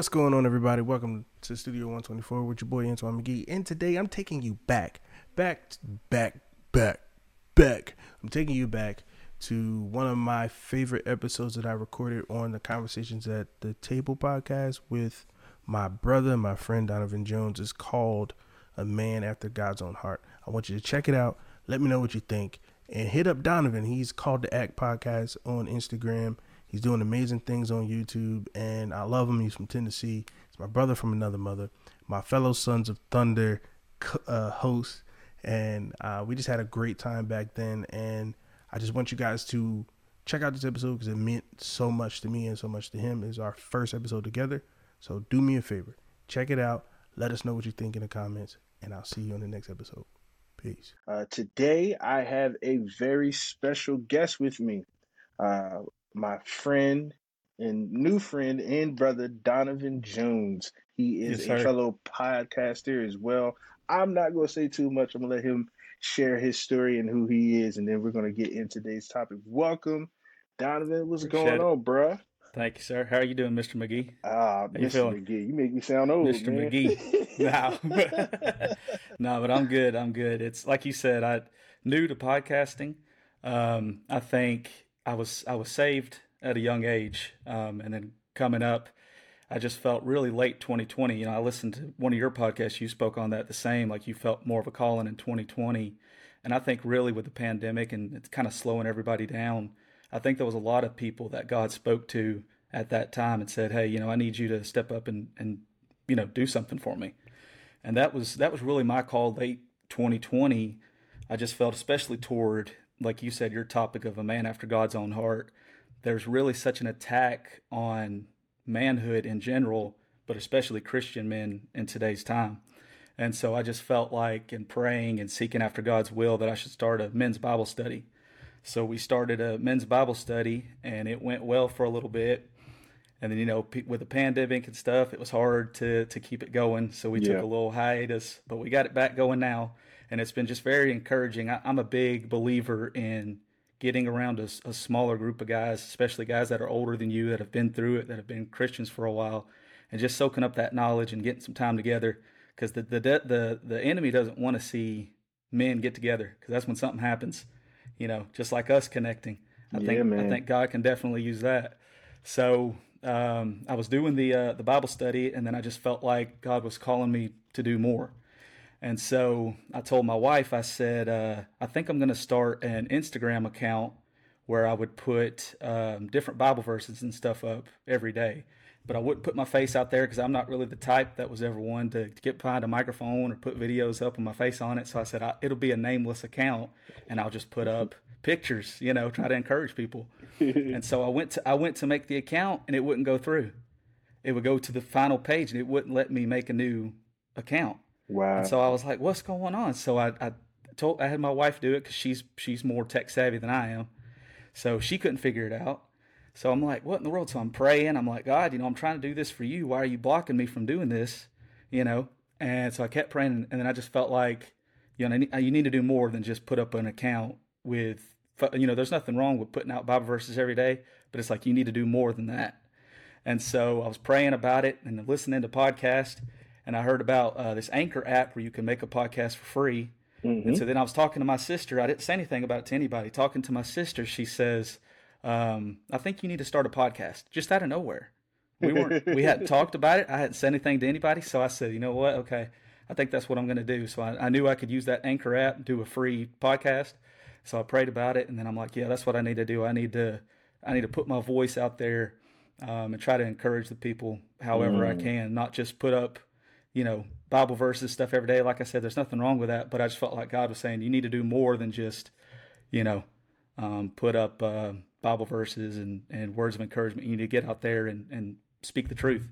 What's going on, everybody? Welcome to Studio 124 with your boy Antione McGee. And today I'm taking you back, back, back, back, back. I'm taking you back to one of my favorite episodes that I recorded on the Conversations at the Table podcast with my brother, my friend Donovan Jones. It's called A Man After God's Own Heart. I want you to check it out. Let me know what you think. And hit up Donovan. He's Called To Act Podcast on Instagram He's doing amazing things on YouTube, and I love him. He's from Tennessee. He's my brother from another mother, my fellow Sons of Thunder uh, host, and uh, we just had a great time back then. And I just want you guys to check out this episode because it meant so much to me and so much to him. It's our first episode together, so do me a favor, check it out. Let us know what you think in the comments, and I'll see you on the next episode. Peace. Uh, today, I have a very special guest with me. Uh, my friend and new friend and brother Donovan Jones. He is yes, a fellow podcaster as well. I'm not going to say too much. I'm going to let him share his story and who he is, and then we're going to get into today's topic. Welcome, Donovan. What's Appreciate going it. on, bruh? Thank you, sir. How are you doing, Mr. McGee? Ah, Mr. McGee. You make me sound old, Mr. Man. McGee. no. no, but I'm good. I'm good. It's like you said, I new to podcasting. Um, I think I was I was saved at a young age, um, and then coming up, I just felt really late 2020. You know, I listened to one of your podcasts. You spoke on that the same, like you felt more of a calling in 2020, and I think really with the pandemic and it's kind of slowing everybody down. I think there was a lot of people that God spoke to at that time and said, "Hey, you know, I need you to step up and and you know do something for me," and that was that was really my call late 2020. I just felt especially toward like you said, your topic of a man after God's own heart, there's really such an attack on manhood in general, but especially Christian men in today's time. And so I just felt like in praying and seeking after God's will that I should start a men's Bible study. So we started a men's Bible study and it went well for a little bit. And then, you know, with the pandemic and stuff, it was hard to, to keep it going. So we yeah. took a little hiatus, but we got it back going now and it's been just very encouraging. I, am a big believer in getting around a, a, smaller group of guys, especially guys that are older than you, that have been through it, that have been Christians for a while, and just soaking up that knowledge and getting some time together. Because the, the the the enemy doesn't want to see men get together, because that's when something happens. You know, just like us connecting. I yeah, think man. I think God can definitely use that. So um, I was doing the uh, the Bible study, and then I just felt like God was calling me to do more. And so I told my wife, I said, uh, I think I'm going to start an Instagram account where I would put um, different Bible verses and stuff up every day. But I wouldn't put my face out there because I'm not really the type that was ever one to, to, get behind a microphone or put videos up with my face on it. So I said I, it'll be a nameless account, and I'll just put up pictures, you know, try to encourage people. and so I went to I went to make the account, and it wouldn't go through. It would go to the final page, and it wouldn't let me make a new account. Wow. And so I was like, what's going on? So I, I told, I had my wife do it because she's, she's more tech savvy than I am. So she couldn't figure it out. So I'm like, what in the world? So I'm praying. I'm like, God, you know, I'm trying to do this for you. Why are you blocking me from doing this? You know? And so I kept praying. And then I just felt like, you know, you need to do more than just put up an account with, you know, there's nothing wrong with putting out Bible verses every day, but it's like you need to do more than that. And so I was praying about it and listening to podcasts and I heard about uh, this Anchor app where you can make a podcast for free. Mm-hmm. And so then I was talking to my sister. I didn't say anything about it to anybody. Talking to my sister, she says, um, "I think you need to start a podcast." Just out of nowhere. We weren't. we hadn't talked about it. I hadn't said anything to anybody. So I said, "You know what? Okay, I think that's what I'm going to do." So I, I knew I could use that Anchor app and do a free podcast. So I prayed about it, and then I'm like, "Yeah, that's what I need to do. I need to, I need to put my voice out there." Um, and try to encourage the people however mm. I can, not just put up you know, Bible verses, stuff every day. Like I said, there's nothing wrong with that, but I just felt like God was saying you need to do more than just, you know, um, put up uh, Bible verses and, and words of encouragement. You need to get out there and, and speak the truth.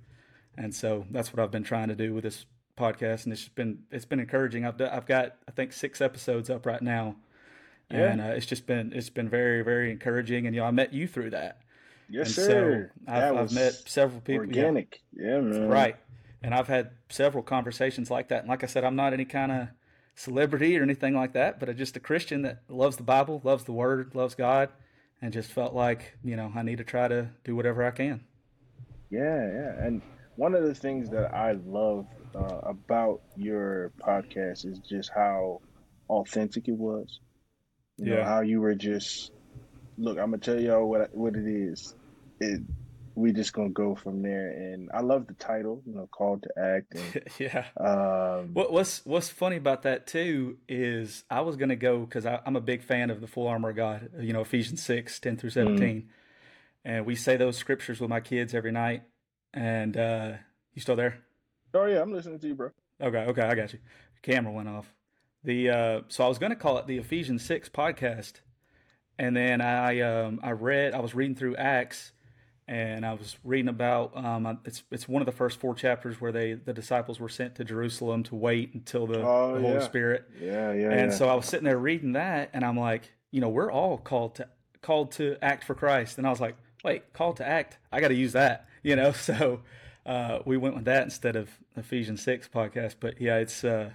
And so that's what I've been trying to do with this podcast, and it's been it's been encouraging. I've I've got I think six episodes up right now, yeah. and uh, it's just been it's been very very encouraging. And you know, I met you through that. Yes, and sir. So I've, I've, met several people. Organic, yeah, yeah man. Right, and I've had several conversations like that. And like I said, I'm not any kind of celebrity or anything like that, but I'm just a Christian that loves the Bible, loves the Word, loves God, and just felt like you know I need to try to do whatever I can. Yeah, yeah. And one of the things that I love uh, about your podcast is just how authentic it was. You yeah. know, how you were just look, I'm gonna tell y'all what what it is. It we just gonna go from there. And I love the title, you know, called to act. And, yeah. Um, what, what's What's funny about that too is I was gonna go because I'm a big fan of the full armor of God. You know, Ephesians 6, 10 through 17, mm-hmm. and we say those scriptures with my kids every night. And uh, you still there? Oh yeah, I'm listening to you, bro. Okay, okay, I got you. Camera went off. The uh, so I was gonna call it the Ephesians 6 podcast, and then I um, I read I was reading through Acts and I was reading about um, it's it's one of the first four chapters where they the disciples were sent to Jerusalem to wait until the, oh, the Holy yeah. Spirit. Yeah, yeah. And yeah. so I was sitting there reading that, and I'm like, you know, we're all called to called to act for Christ, and I was like, wait, called to act? I got to use that, you know. So uh, we went with that instead of Ephesians six podcast. But yeah, it's uh,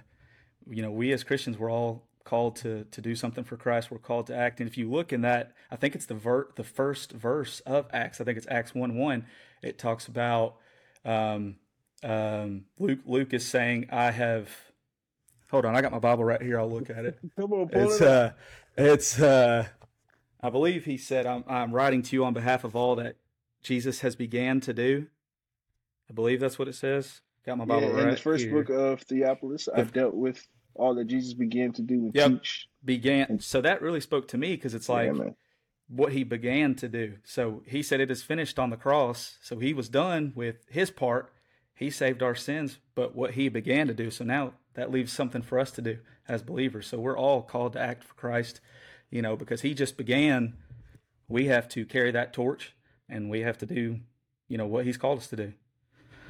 you know, we as Christians we're all called to to do something for Christ. We're called to act. And if you look in that, I think it's the ver- the first verse of Acts. I think it's Acts one one. It talks about um, um, Luke. Luke is saying, "I have." Hold on, I got my Bible right here. I'll look at it. Come on, it's it uh, it's uh, I believe he said, I'm, "I'm writing to you on behalf of all that Jesus has began to do." I believe that's what it says. Got my Bible yeah, right in the first here. book of Theophilus, I've dealt with all that Jesus began to do and yep. teach. Began. So that really spoke to me because it's like yeah, what he began to do. So he said it is finished on the cross. So he was done with his part. He saved our sins, but what he began to do. So now that leaves something for us to do as believers. So we're all called to act for Christ, you know, because he just began. We have to carry that torch and we have to do, you know, what he's called us to do.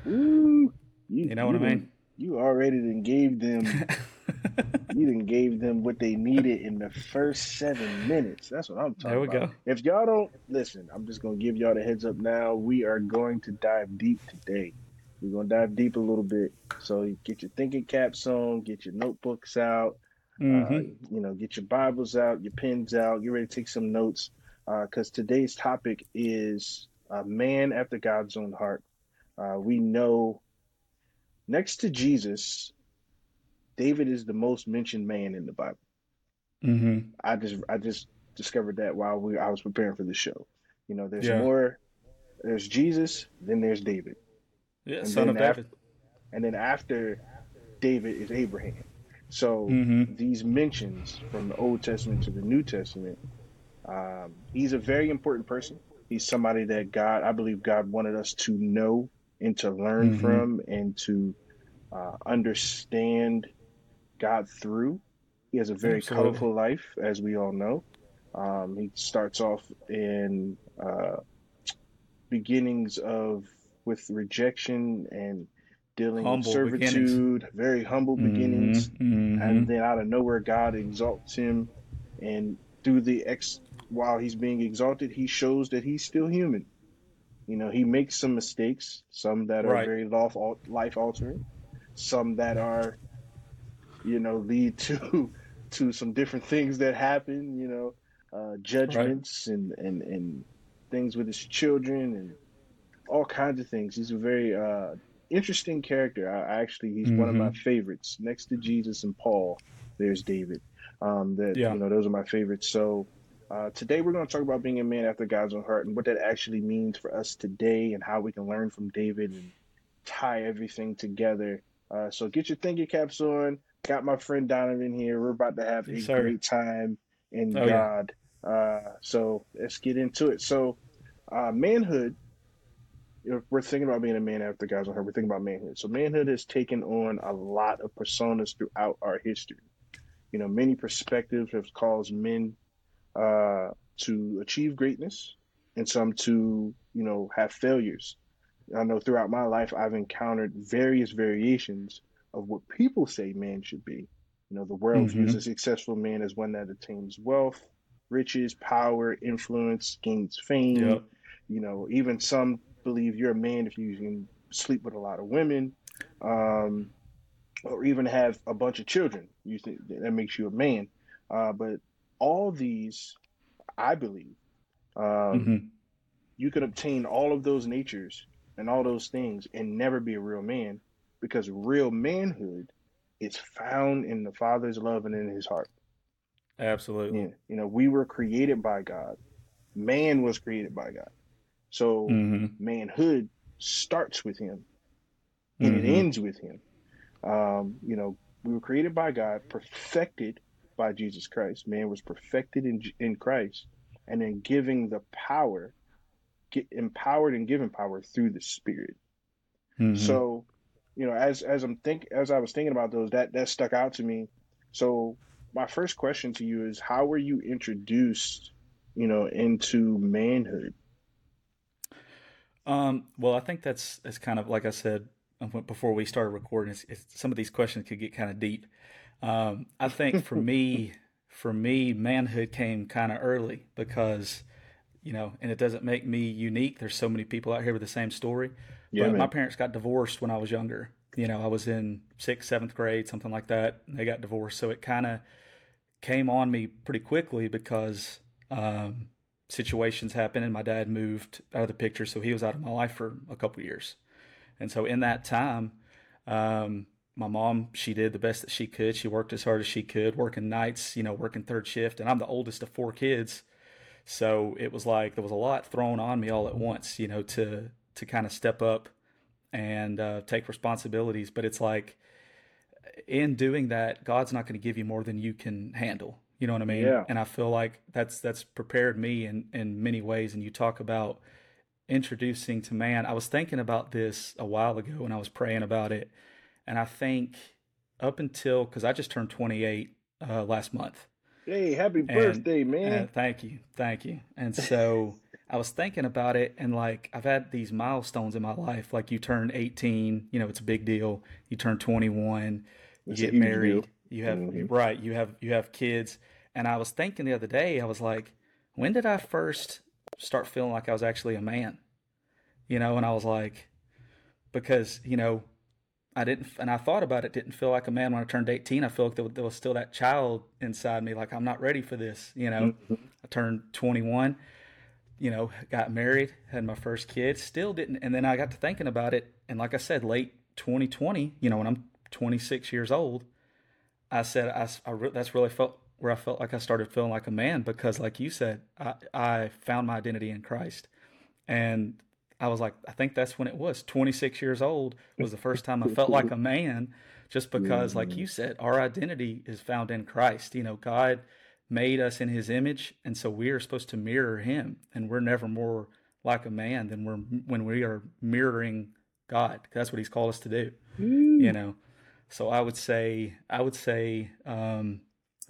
Ooh, you, you know what I mean? You already then gave them you didn't gave them what they needed in the first seven minutes. That's what I'm talking about. there we about. Go. If y'all don't listen, I'm just gonna give y'all the heads up now. We are going to dive deep today. We're gonna dive deep a little bit. So get your thinking caps on, get your notebooks out, mm-hmm. uh, you know, get your Bibles out, your pens out, get ready to take some notes. Because uh, today's topic is a man after God's own heart. Uh, we know next to Jesus, David is the most mentioned man in the Bible. Mm-hmm. I just I just discovered that while we I was preparing for the show. You know, there's yeah. more. There's Jesus, then there's David. Yeah, and son of David. After, and then after David is Abraham. So mm-hmm. these mentions from the Old Testament to the New Testament, um, he's a very important person. He's somebody that God, I believe, God wanted us to know and to learn mm-hmm. from and to uh, understand God through. He has a very Absolutely. colorful life, as we all know. Um, he starts off in uh, beginnings of with rejection and dealing humble with servitude, beginnings. very humble mm-hmm. beginnings, mm-hmm. and then out of nowhere, God exalts him, and through the ex, while he's being exalted, he shows that he's still human. You know, he makes some mistakes, some that are right. very life altering, some that are you know, lead to to some different things that happen, you know, uh, judgments right. and, and, and things with his children and all kinds of things. He's a very uh, interesting character. I, actually, he's mm-hmm. one of my mm-hmm. favorites. Next to Jesus and Paul, there's David. Um, that yeah. you know, those are my favorites. So uh, today we're going to talk about being a man after God's own heart and what that actually means for us today and how we can learn from David and tie everything together. Uh, so get your thinking caps on. Got my friend Donovan here. We're about to have a sir. great time in oh, God. Yeah. Uh, so let's get into it. So, uh, manhood. we're thinking about being a man after God's own heart. We're thinking about manhood. So manhood has taken on a lot of personas throughout our history. You know, many perspectives have caused men uh, to achieve greatness, and some to you know have failures. I know throughout my life I've encountered various variations of what people say man should be. You know, the world mm-hmm. views a successful man as one that attains wealth, riches, power, influence, gains fame. Yep. You know, even some believe you're a man if you can sleep with a lot of women, um, or even have a bunch of children. You think that makes you a man. Uh, but all these, I believe, um, mm-hmm. you can obtain all of those natures and all those things and never be a real man because real manhood is found in the Father's love and in his heart. Absolutely. Yeah. You know, we were created by God. Man was created by God. So mm-hmm. manhood starts with him and mm-hmm. it ends with him. Um, you know, we were created by God, perfected by Jesus Christ. Man was perfected in in Christ, and then giving the power, get empowered and given power through the Spirit. Mm-hmm. So, you know, as as I'm think as I was thinking about those, that that stuck out to me. So, my first question to you is, how were you introduced, you know, into manhood? Um, well, I think that's that's kind of like I said before we started recording. It's, it's, some of these questions could get kind of deep. Um, I think for me, for me, manhood came kind of early because, you know, and it doesn't make me unique. There's so many people out here with the same story. Yeah, but my parents got divorced when I was younger. You know, I was in sixth, seventh grade, something like that. they got divorced, so it kind of came on me pretty quickly because um, situations happened, and my dad moved out of the picture, so he was out of my life for a couple years. And so in that time, um, my mom, she did the best that she could. She worked as hard as she could, working nights, you know, working third shift. And I'm the oldest of four kids. So it was like there was a lot thrown on me all at once, you know, to to kind of step up and uh, take responsibilities. But it's like in doing that, God's not going to give you more than you can handle. You know what I mean? Yeah. And I feel like that's that's prepared me in in many ways. And you talk about introducing to man. I was thinking about this a while ago when I was praying about it, and I think up until because I just turned 28 uh, last month. Hey, happy birthday, man! And thank you, thank you. And so I was thinking about it, and like I've had these milestones in my life. Like you turn 18, you know, it's a big deal. You turn 21, you get married, deal. you have mm-hmm. right, you have you have kids. And I was thinking the other day, I was like, when did I first start feeling like I was actually a man, you know, and I was like, because, you know, I didn't, and I thought about it, didn't feel like a man when I turned 18. I feel like there, there was still that child inside me, like, I'm not ready for this, you know. Mm-hmm. I turned 21, you know, got married, had my first kid, still didn't. And then I got to thinking about it. And like I said, late 2020, you know, when I'm 26 years old, I said, I, I that's really felt where I felt like I started feeling like a man because, like you said, I, I found my identity in Christ. And I was like, I think that's when it was. 26 years old was the first time I felt like a man, just because, like mm. you said, our identity is found in Christ. You know, God made us in his image, and so we are supposed to mirror him, and we're never more like a man than we're when we are mirroring God. That's what he's called us to do. You know, so I would say, I would say, um,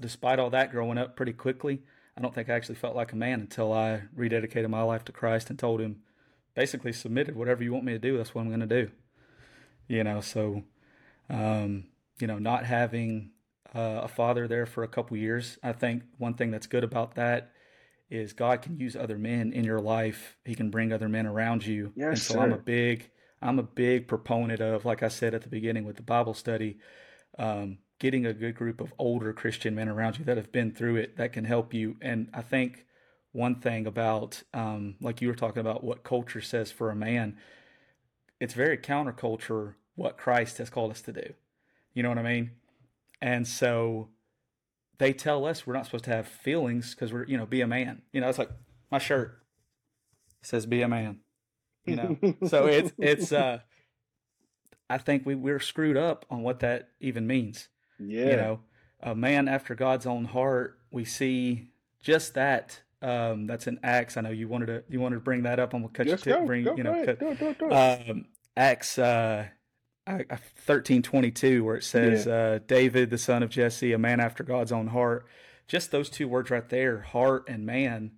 despite all that growing up pretty quickly, I don't think I actually felt like a man until I rededicated my life to Christ and told him, basically submitted whatever you want me to do, that's what I'm going to do. You know, so, um, you know, not having uh, a father there for a couple years, I think one thing that's good about that is God can use other men in your life. He can bring other men around you. Yes, and so sir. I'm a big, I'm a big proponent of, like I said at the beginning with the Bible study, um, getting a good group of older Christian men around you that have been through it that can help you. And I think one thing about, um, like you were talking about, what culture says for a man, it's very counterculture what Christ has called us to do. You know what I mean? And so they tell us we're not supposed to have feelings because we're, you know, be a man. You know, it's like my shirt says be a man. You know, so it's it's. uh I think we we're screwed up on what that even means. Yeah. You know, a man after God's own heart. We see just that. Um, that's an Acts. I know you wanted to you wanted to bring that up. I'm gonna cut yes, you to bring go, you know cut, do do um, Acts uh, thirteen twenty two where it says yeah. uh, David the son of Jesse, a man after God's own heart. Just those two words right there, heart and man.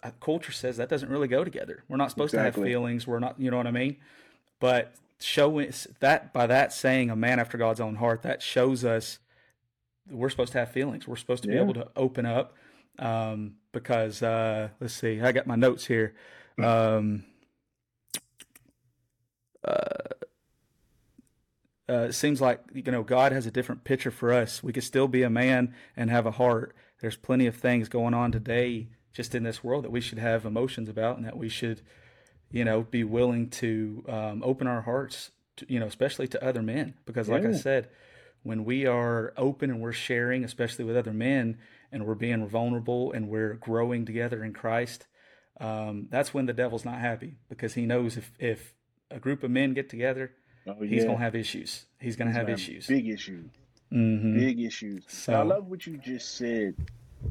Uh, culture says that doesn't really go together. We're not supposed exactly. to have feelings. We're not, you know what I mean? But showing that by that saying a man after God's own heart, that shows us we're supposed to have feelings. We're supposed to yeah. be able to open up. Um, because uh, let's see, I got my notes here. Um, uh, uh, it seems like you know God has a different picture for us. We could still be a man and have a heart. There's plenty of things going on today just in this world that we should have emotions about and that we should you know, be willing to um, open our hearts, to, you know, especially to other men. Because, like yeah. I said, when we are open and we're sharing, especially with other men, and we're being vulnerable and we're growing together in Christ, um, that's when the devil's not happy because he knows if, if a group of men get together, oh, yeah. he's going to have issues. He's going to have issues. Big issues. Mm-hmm. Big issues. So, I love what you just said,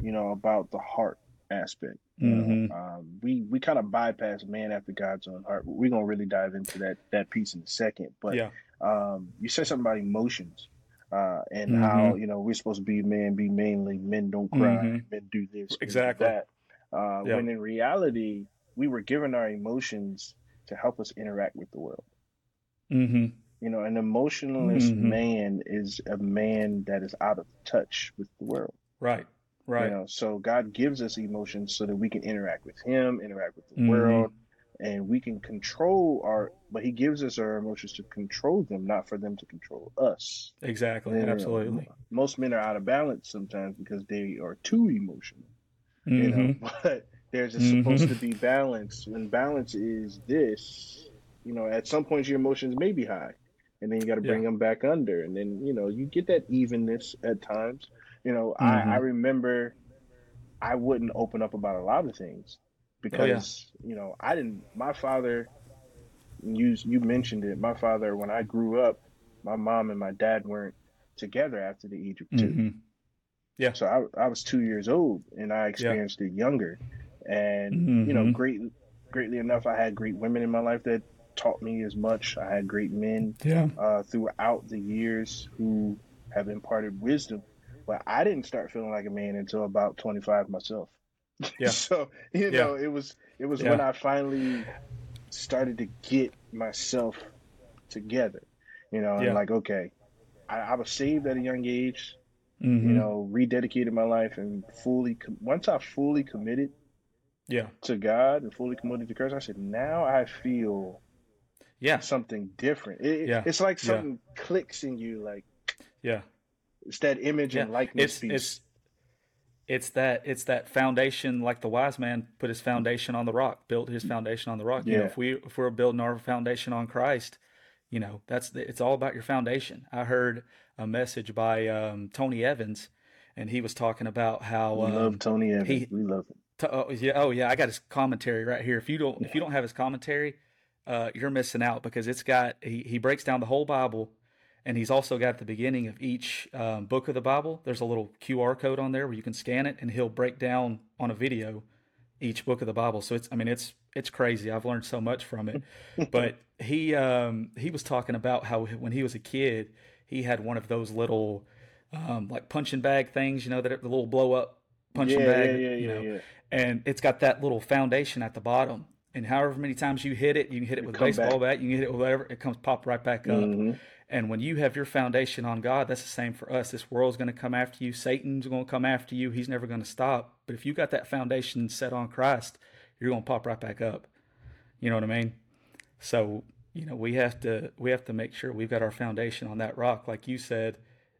you know, about the heart aspect. Mm-hmm. Um, we we kind of bypass man after God's own heart. We're gonna really dive into that that piece in a second. But yeah. um, you said something about emotions uh, and mm-hmm. how you know we're supposed to be men, be manly. Men don't cry. Mm-hmm. Men do this. Exactly. Do that. Uh, yeah. When in reality, we were given our emotions to help us interact with the world. Mm-hmm. You know, an emotionless mm-hmm. man is a man that is out of touch with the world. Right. Right. You know, so God gives us emotions so that we can interact with Him, interact with the mm-hmm. world, and we can control our. But He gives us our emotions to control them, not for them to control us. Exactly. And, Absolutely. You know, most men are out of balance sometimes because they are too emotional. You know, mm-hmm. but there's mm-hmm. supposed to be balance. And balance is this. You know, at some points your emotions may be high, and then you got to bring yeah. them back under, and then you know you get that evenness at times you know, mm-hmm. I, I mm-hmm. remember I wouldn't open up about a lot of things because oh, yeah. you know I didn't. My father, you you mentioned it. My father, when I grew up, my mom and my dad weren't together after the age of 2 mm-hmm. Yeah. So I I was two years old and I experienced yeah. it younger, and mm-hmm. you know, great greatly enough, I had great women in my life that taught me as much. I had great men yeah. uh, throughout the years who have imparted wisdom but I didn't start feeling like a man until about 25 myself. Yeah. so, you know, it was it was yeah. when I finally started to get myself together. You know, yeah. I'm like, okay, I, I, was saved at a young age. Mm-hmm. You know, rededicated my life and fully. Once I fully committed, yeah, to God and fully committed to Christ, I said, now I feel, yeah, something different. It, yeah. it's like something clicks in you, like, yeah, it's that image yeah. and likeness it's, piece. It's, it's that it's that foundation, like the wise man put his foundation on the rock, built his foundation on the rock. Yeah. You know, if we if we're building our foundation on Christ, you know, that's it's all about your foundation. I heard a message by um, Tony Evans, and he was talking about how we um, love Tony Evans. He, we love him. To, oh yeah, oh yeah, I got his commentary right here. If you don't if you don't have his commentary, uh, you're missing out because it's got he, he breaks down the whole Bible and he's also got at the beginning of each um, book of the Bible, there's a little QR code on there where you can scan it, and he'll break down on a video each book of the Bible. So it's, I mean, it's it's crazy. I've learned so much from it. but he um, he was talking about how when he was a kid, he had one of those little um, like punching bag things, you know, that the little blow up punching yeah, bag, yeah, yeah, you know, and it's got that little foundation at the bottom. And however many times you hit it, you can hit it with a baseball back. bat, you can hit it with whatever, it comes pop right back up. Mm-hmm. And when you have your foundation on God, that's the same for us. This world's going to come after you. Satan's going to come after you. He's never going to stop. But if you got that foundation set on Christ, you're going to pop right back up. You know what I mean? So, you know, we have to we have to make sure we've got our foundation on that rock like you said.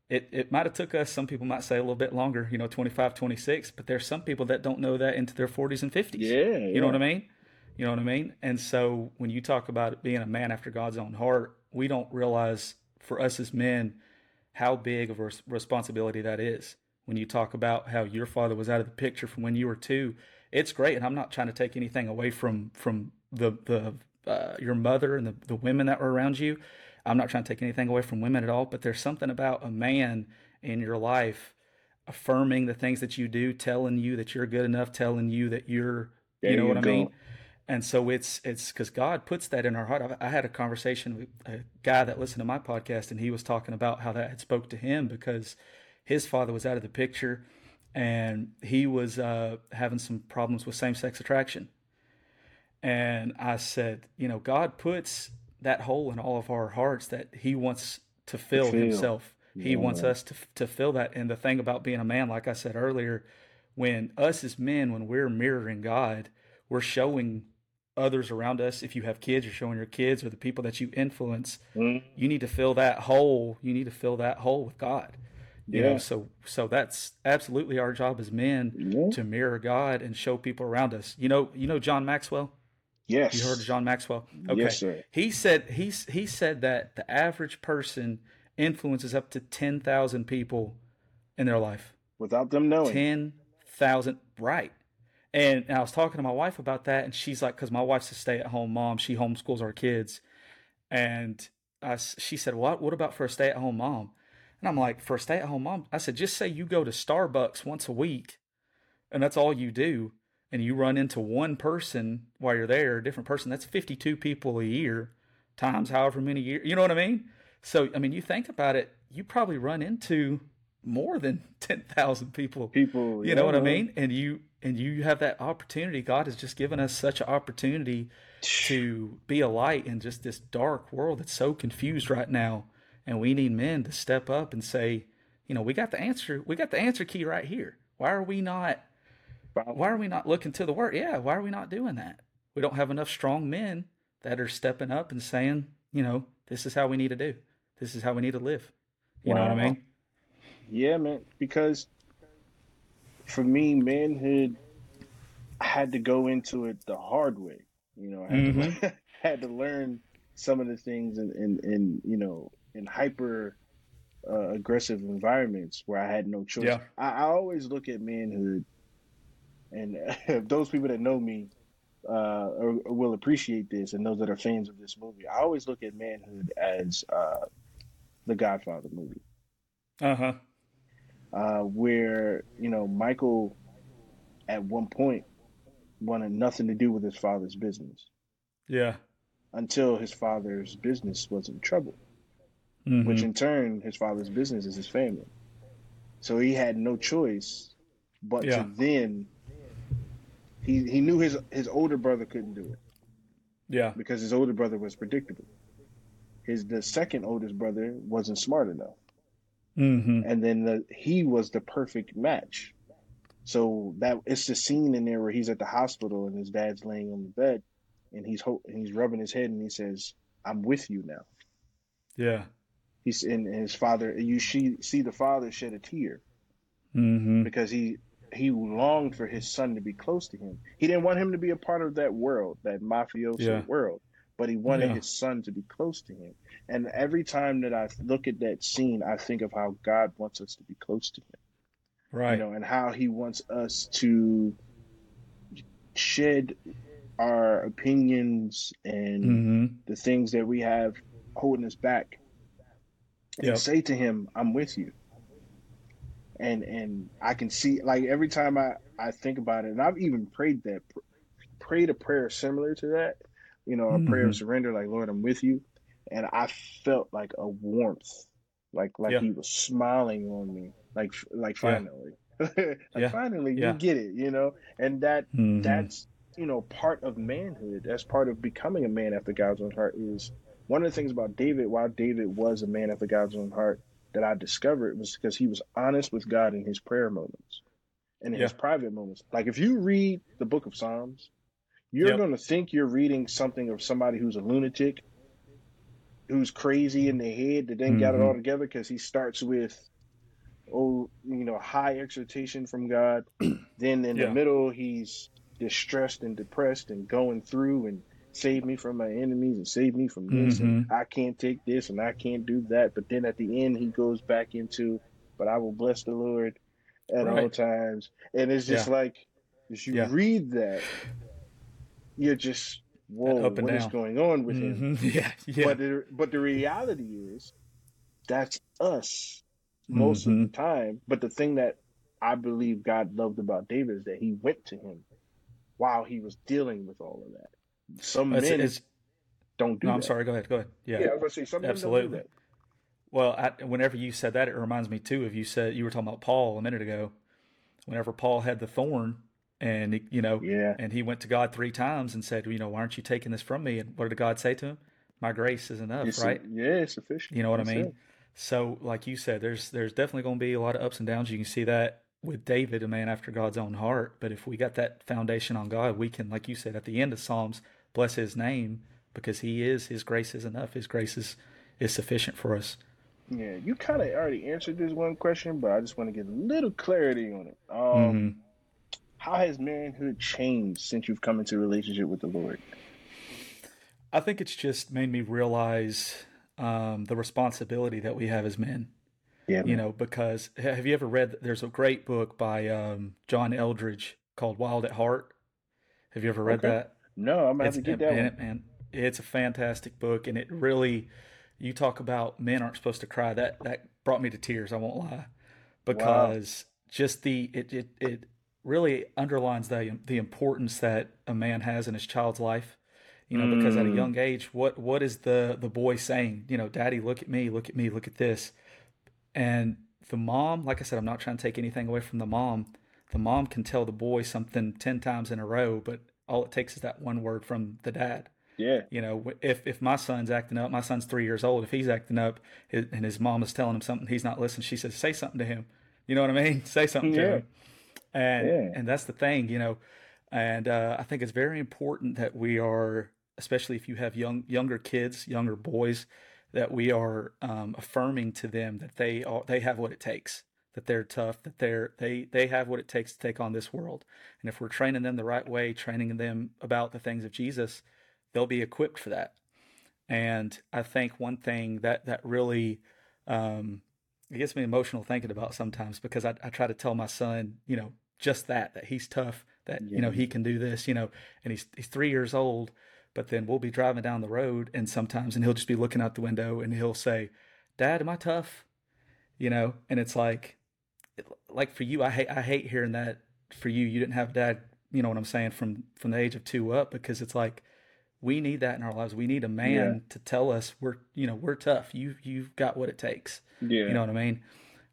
It it might have took us some people might say a little bit longer, you know, 25, 26, but there's some people that don't know that into their 40s and 50s. Yeah. You yeah. know what I mean? You know what I mean? And so when you talk about being a man after God's own heart, we don't realize for us as men how big of a responsibility that is. When you talk about how your father was out of the picture from when you were two, it's great, and I'm not trying to take anything away from from the the uh, your mother and the, the women that were around you. I'm not trying to take anything away from women at all, but there's something about a man in your life affirming the things that you do, telling you that you're good enough, telling you that you're, there you know you what go. I mean? And so it's it's because God puts that in our heart. I, I, had a conversation with a guy that listened to my podcast, and he was talking about how that had spoke to him because his father was out of the picture, and he was uh, having some problems with same sex attraction. And I said, you know, God puts that hole in all of our hearts that He wants to fill, fill. Himself. He yeah. wants us to to fill that. And the thing about being a man, like I said earlier, when us as men, when we're mirroring God, we're showing others around us. If you have kids, you're showing your kids or the people that you influence. Mm-hmm. You need to fill that hole. You need to fill that hole with God. You yeah. know, so so that's absolutely our job as men yeah. to mirror God and show people around us. You know, you know John Maxwell. Yes. You heard John Maxwell? Okay. Yes, sir. He said he's he said that the average person influences up to ten thousand people in their life. Without them knowing. Ten thousand right. And, and I was talking to my wife about that, and she's like, because my wife's a stay-at-home mom, she homeschools our kids, and I, she said, "What? What about for a stay-at-home mom?" And I'm like, "For a stay-at-home mom," I said, "Just say you go to Starbucks once a week, and that's all you do, and you run into one person while you're there, a different person. That's 52 people a year, times however many years. You know what I mean? So, I mean, you think about it, you probably run into more than 10,000 people. People, you yeah, know what I mean? And you and you have that opportunity. God has just given us such an opportunity to be a light in just this dark world that's so confused right now. And we need men to step up and say, you know, we got the answer. We got the answer key right here. Why are we not? Why are we not looking to the word? Yeah, why are we not doing that? We don't have enough strong men that are stepping up and saying, you know, this is how we need to do. This is how we need to live. You wow. know what I mean? Yeah, man. Because for me, manhood, I had to go into it the hard way. You know, I had, mm-hmm. to, had to learn some of the things in, in, in you know, in hyper uh, aggressive environments where I had no choice. Yeah. I, I always look at manhood, and those people that know me uh, or, or will appreciate this, and those that are fans of this movie, I always look at manhood as uh, the Godfather movie. Uh-huh. Uh Where you know Michael, at one point, wanted nothing to do with his father's business. Yeah. Until his father's business was in trouble, mm-hmm. which in turn, his father's business is his family. So he had no choice but yeah. to then. He he knew his his older brother couldn't do it. Yeah. Because his older brother was predictable. His the second oldest brother wasn't smart enough. Mm-hmm. And then the, he was the perfect match. So that it's the scene in there where he's at the hospital and his dad's laying on the bed, and he's ho- and he's rubbing his head and he says, "I'm with you now." Yeah. He's in his father. You see see the father shed a tear mm-hmm. because he he longed for his son to be close to him. He didn't want him to be a part of that world, that mafioso yeah. world but he wanted yeah. his son to be close to him. And every time that I look at that scene, I think of how God wants us to be close to him. Right. You know, and how he wants us to shed our opinions and mm-hmm. the things that we have holding us back and yep. say to him, I'm with you. And and I can see like every time I, I think about it, and I've even prayed that prayed a prayer similar to that you know, a mm-hmm. prayer of mm-hmm. surrender, like Lord, I'm with you. And I felt like a warmth, like like yeah. he was smiling on me, like like finally, yeah. like yeah. finally you get it, you know. And that mm-hmm. that's you know part of manhood. That's part of becoming a man after God's own heart. Is one of the things about David. Why David was a man after God's own heart that I discovered was because he was honest with God in his prayer moments and in his private moments. Like if you read the book of Psalms, you're yep. going to think you're reading something of somebody who's a lunatic, who's crazy in the head that didn't mm-hmm. got it all together because he starts with, oh, you know, high exhortation from God. then in yeah. the middle, he's distressed and depressed and going through and save me from my enemies and save me from this. Mm-hmm. And I can't take this and I can't do that. But then at the end, he goes back into, but I will bless the Lord at right. all times. And it's just yeah. like, as you yeah. read that, you're just whoa, what down. is going on with mm-hmm. him? Yeah, yeah. But the, but the reality is, that's us most mm-hmm. of the time. But the thing that I believe God loved about David is that he went to him while he was dealing with all of that. Some it's, men it's, don't do. No, that. I'm sorry. Go ahead. Go ahead. Yeah, yeah. I was gonna say some Absolutely. Well, I, whenever you said that, it reminds me too of you said you were talking about Paul a minute ago. Whenever Paul had the thorn and he, you know, yeah. and he went to God three times and said, you know, why aren't you taking this from me? And what did God say to him? My grace is enough, it's right? A, yeah, it's sufficient. You know what That's I mean? It. So, like you said, there's there's definitely going to be a lot of ups and downs. You can see that with David, a man after God's own heart. But if we got that foundation on God, we can, like you said, at the end of Psalms, bless His name because He is His grace is enough. His grace is is sufficient for us. Yeah, you kind of already answered this one question, but I just want to get a little clarity on it. Um, mm-hmm how has manhood changed since you've come into a relationship with the Lord? I think it's just made me realize um, the responsibility that we have as men. Yeah, man. you know, because have you ever read? There's a great book by um, John Eldredge called Wild at Heart. Have you ever read okay. that? No, I'm have to get that man, one. Man, it's a fantastic book, and it really, you talk about men aren't supposed to cry. That that brought me to tears. I won't lie, because wow. just the it it it really underlines the the importance that a man has in his child's life. You know, because at a mm. young age, what what is the the boy saying? You know, Daddy, look at me, look at me, look at this, and the mom. Like I said, I'm not trying to take anything away from the mom. The mom can tell the boy something ten times in a row, but all it takes is that one word from the dad. Yeah. You know, if if my son's acting up, my son's three years old. If he's acting up, and his mom is telling him something, he's not listening. She says, "Say something to him." You know what I mean? Say something yeah. to him. And yeah. and that's the thing, you know. And uh, I think it's very important that we are, especially if you have young younger kids, younger boys, that we are um, affirming to them that they are they have what it takes that they're tough, that they're they they have what it takes to take on this world. And if we're training them the right way, training them about the things of Jesus, they'll be equipped for that. And I think one thing that that really um, it gets me emotional thinking about sometimes because I, I try to tell my son, you know, just that that he's tough, that yeah. you know he can do this, you know, and he's he's three years old. But then we'll be driving down the road, and sometimes, and he'll just be looking out the window, and he'll say, "Dad, am I tough?" You know, and it's like, like for you, I hate I hate hearing that for you. You didn't have dad. You know what I'm saying from from the age of two up because it's like we need that in our lives. We need a man yeah. to tell us we're you know we're tough. You you've got what it takes. Yeah, you know what I mean.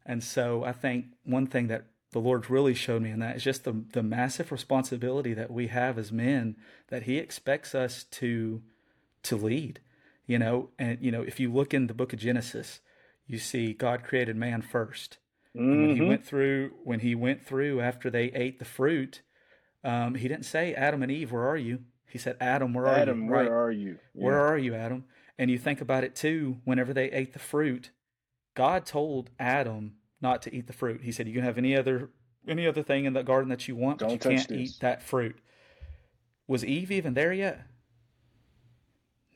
And so I think one thing that the Lord really showed me in that is just the the massive responsibility that we have as men that He expects us to to lead. You know, and you know if you look in the book of Genesis, you see God created man first Mm-hmm. When he mm-hmm. went through, when he went through after they ate the fruit, um, he didn't say, "Adam and Eve, where are you?" He said, "Adam, where are Adam, you?" Where right? are you? Yeah. Where are you, Adam? And you think about it too. Whenever they ate the fruit, God told Adam not to eat the fruit. He said, "You can have any other any other thing in the garden that you want, Don't but you can't this. eat that fruit." Was Eve even there yet?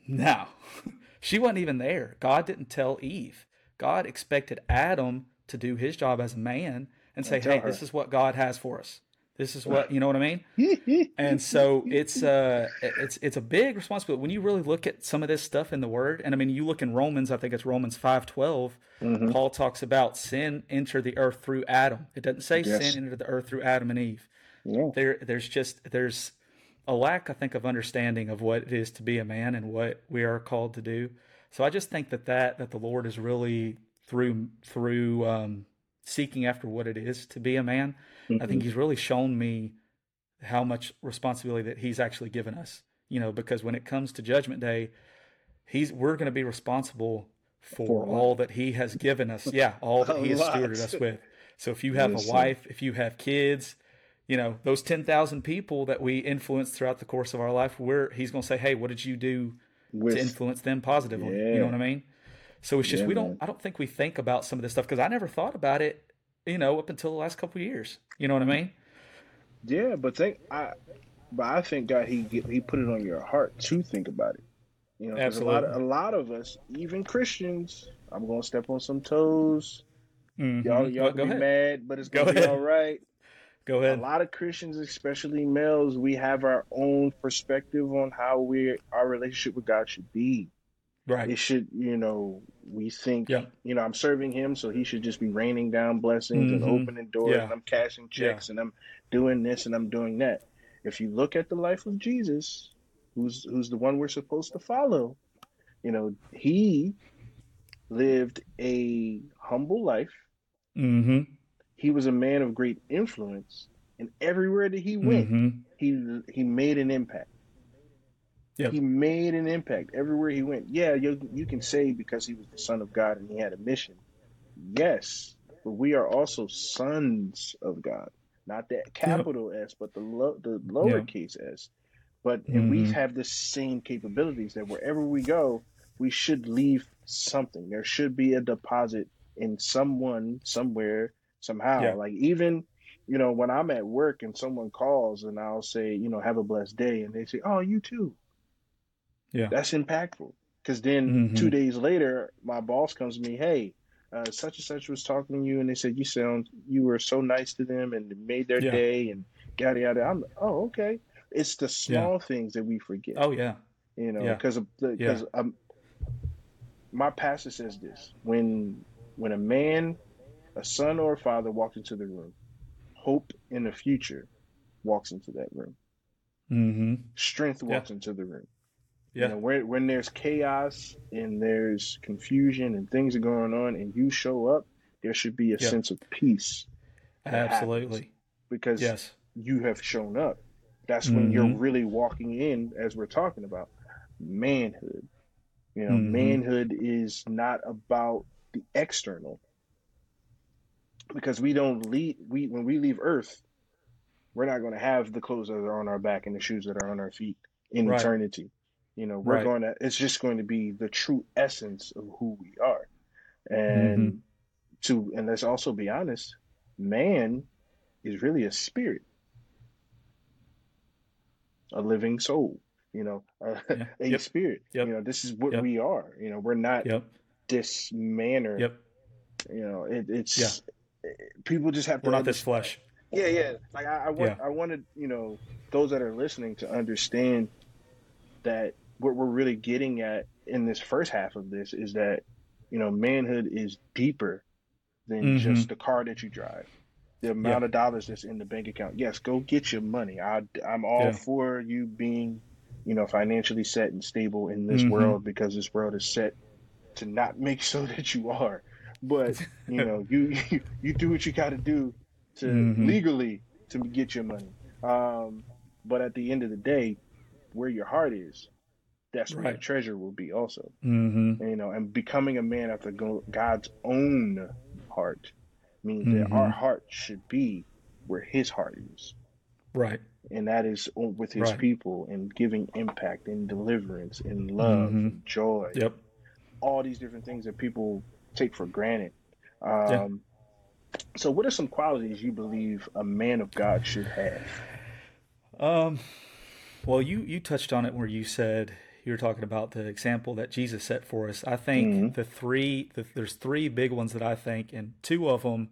No, she wasn't even there. God didn't tell Eve. God expected Adam to do his job as a man and say, "Hey, her. this is what God has for us. This is what you know what I mean." and so it's uh it's it's a big responsibility when you really look at some of this stuff in the Word. And I mean, you look in Romans. I think it's Romans five twelve. Mm-hmm. Paul talks about sin entered the earth through Adam. It doesn't say yes. sin entered the earth through Adam and Eve. Yeah. There there's just there's a lack, I think, of understanding of what it is to be a man and what we are called to do. So I just think that that that the Lord is really through through um, seeking after what it is to be a man. Mm-hmm. I think mm-hmm. he's really shown me how much responsibility that he's actually given us. You know, because when it comes to Judgment Day, he's we're going to be responsible for, for all that he has given us. Yeah, all that he has stewarded us with. So if you have a wife, if you have kids, you know those ten thousand people that we influence throughout the course of our life. Where he's going to say, "Hey, what did you do with, to influence them positively?" Yeah. You know what I mean? So it's just yeah, we don't. Man. I don't think we think about some of this stuff because I never thought about it. You know, up until the last couple years. You know what I mean? Yeah, but think I, but I think God he he put it on your heart to think about it. You know, Absolutely. a lot of, a lot of us, even Christians, I'm gonna step on some toes. Mm-hmm. Y'all y'all go, be ahead. mad, but it's gonna go be all right. Go ahead. A lot of Christians, especially males, we have our own perspective on how we our relationship with God should be. Right. It should, you know, we think, yeah. you know, I'm serving him, so he should just be raining down blessings mm-hmm. and opening doors, yeah. and I'm cashing checks, yeah. and I'm doing this and I'm doing that. If you look at the life of Jesus, who's who's the one we're supposed to follow, you know, he lived a humble life. Mm-hmm. He was a man of great influence, and everywhere that he went, mm-hmm. he he made an impact. Yep. He made an impact everywhere he went. Yeah, you, you can say because he was the son of God and he had a mission. Yes, but we are also sons of God. Not that capital yep. S, but the lo- the lowercase yep. s. But and mm-hmm. we have the same capabilities that wherever we go, we should leave something. There should be a deposit in someone somewhere somehow. Like even you know when I'm at work and someone calls and I'll say you know have a blessed day and they say oh you too Yeah. That's impactful. Because then mm-hmm. two days later, my boss comes to me, hey, uh, such and such was talking to you, and they said you sound you were so nice to them and made their yeah. day and yada yada. I'm oh okay. It's the small yeah. things that we forget. Oh yeah, you know because yeah. because um, my pastor says this when when a man, a son or a father walks into the room, hope in the future walks into that room. Mm-hmm. Strength walks into the room. Yeah. You know, when, when there's chaos and there's confusion and things are going on and you show up, there should be a yep. sense of peace. Absolutely. Because yes. you have shown up. That's when mm-hmm. you're really walking in, as we're talking about, manhood. You know, mm-hmm. manhood is not about the external. Because we don't leave we when we leave Earth, we're not going to have the clothes that are on our back and the shoes that are on our feet in right. eternity. You know, we're right. going to, it's just going to be the true essence of who we are. And mm-hmm. to, and let's also be honest, man is really a spirit, a living soul, you know, a, yeah. a yep. spirit. Yep. You know, this is what yep. we are. You know, we're not this manner. Yep. You know, it, it's, yeah. people just have to, we're not this flesh. Yeah. Yeah. Like I, I want, yeah. I wanted, you know, those that are listening to understand that what we're really getting at in this first half of this is that you know manhood is deeper than mm-hmm. just the car that you drive the amount yeah. of dollars that's in the bank account yes go get your money I, i'm all yeah. for you being you know financially set and stable in this mm-hmm. world because this world is set to not make so that you are but you know you you, do what you got to do to mm-hmm. legally to get your money um, but at the end of the day where your heart is that's where right. treasure will be also. Mm-hmm. And, you know, and becoming a man after God's own heart means mm-hmm. that our heart should be where His heart is. Right. And that is with His right. people and giving impact and deliverance and love, mm-hmm. and joy. Yep. All these different things that people take for granted. Um, yeah. So, what are some qualities you believe a man of God should have? Um, well, you you touched on it where you said you were talking about the example that Jesus set for us. I think mm-hmm. the three, the, there's three big ones that I think, and two of them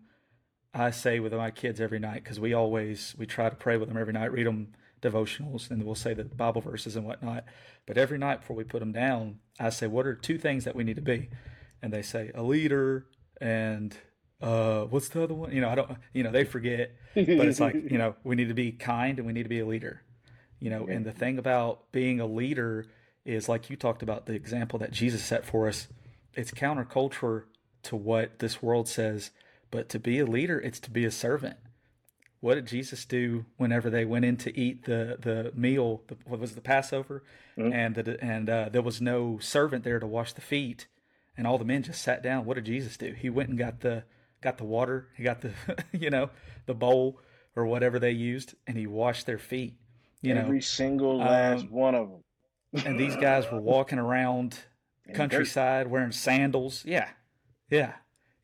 I say with my kids every night because we always we try to pray with them every night, read them devotionals, and we'll say the Bible verses and whatnot. But every night before we put them down, I say, "What are two things that we need to be?" And they say, "A leader," and uh, what's the other one? You know, I don't. You know, they forget, but it's like you know, we need to be kind and we need to be a leader. You know, and the thing about being a leader is like you talked about the example that Jesus set for us. It's counterculture to what this world says, but to be a leader, it's to be a servant. What did Jesus do whenever they went in to eat the the meal? The, what was the Passover? Mm-hmm. And the, and uh, there was no servant there to wash the feet, and all the men just sat down. What did Jesus do? He went and got the got the water. He got the you know the bowl or whatever they used, and he washed their feet. You Every know, single last um, one of them and these guys were walking around countryside wearing sandals. Yeah, yeah.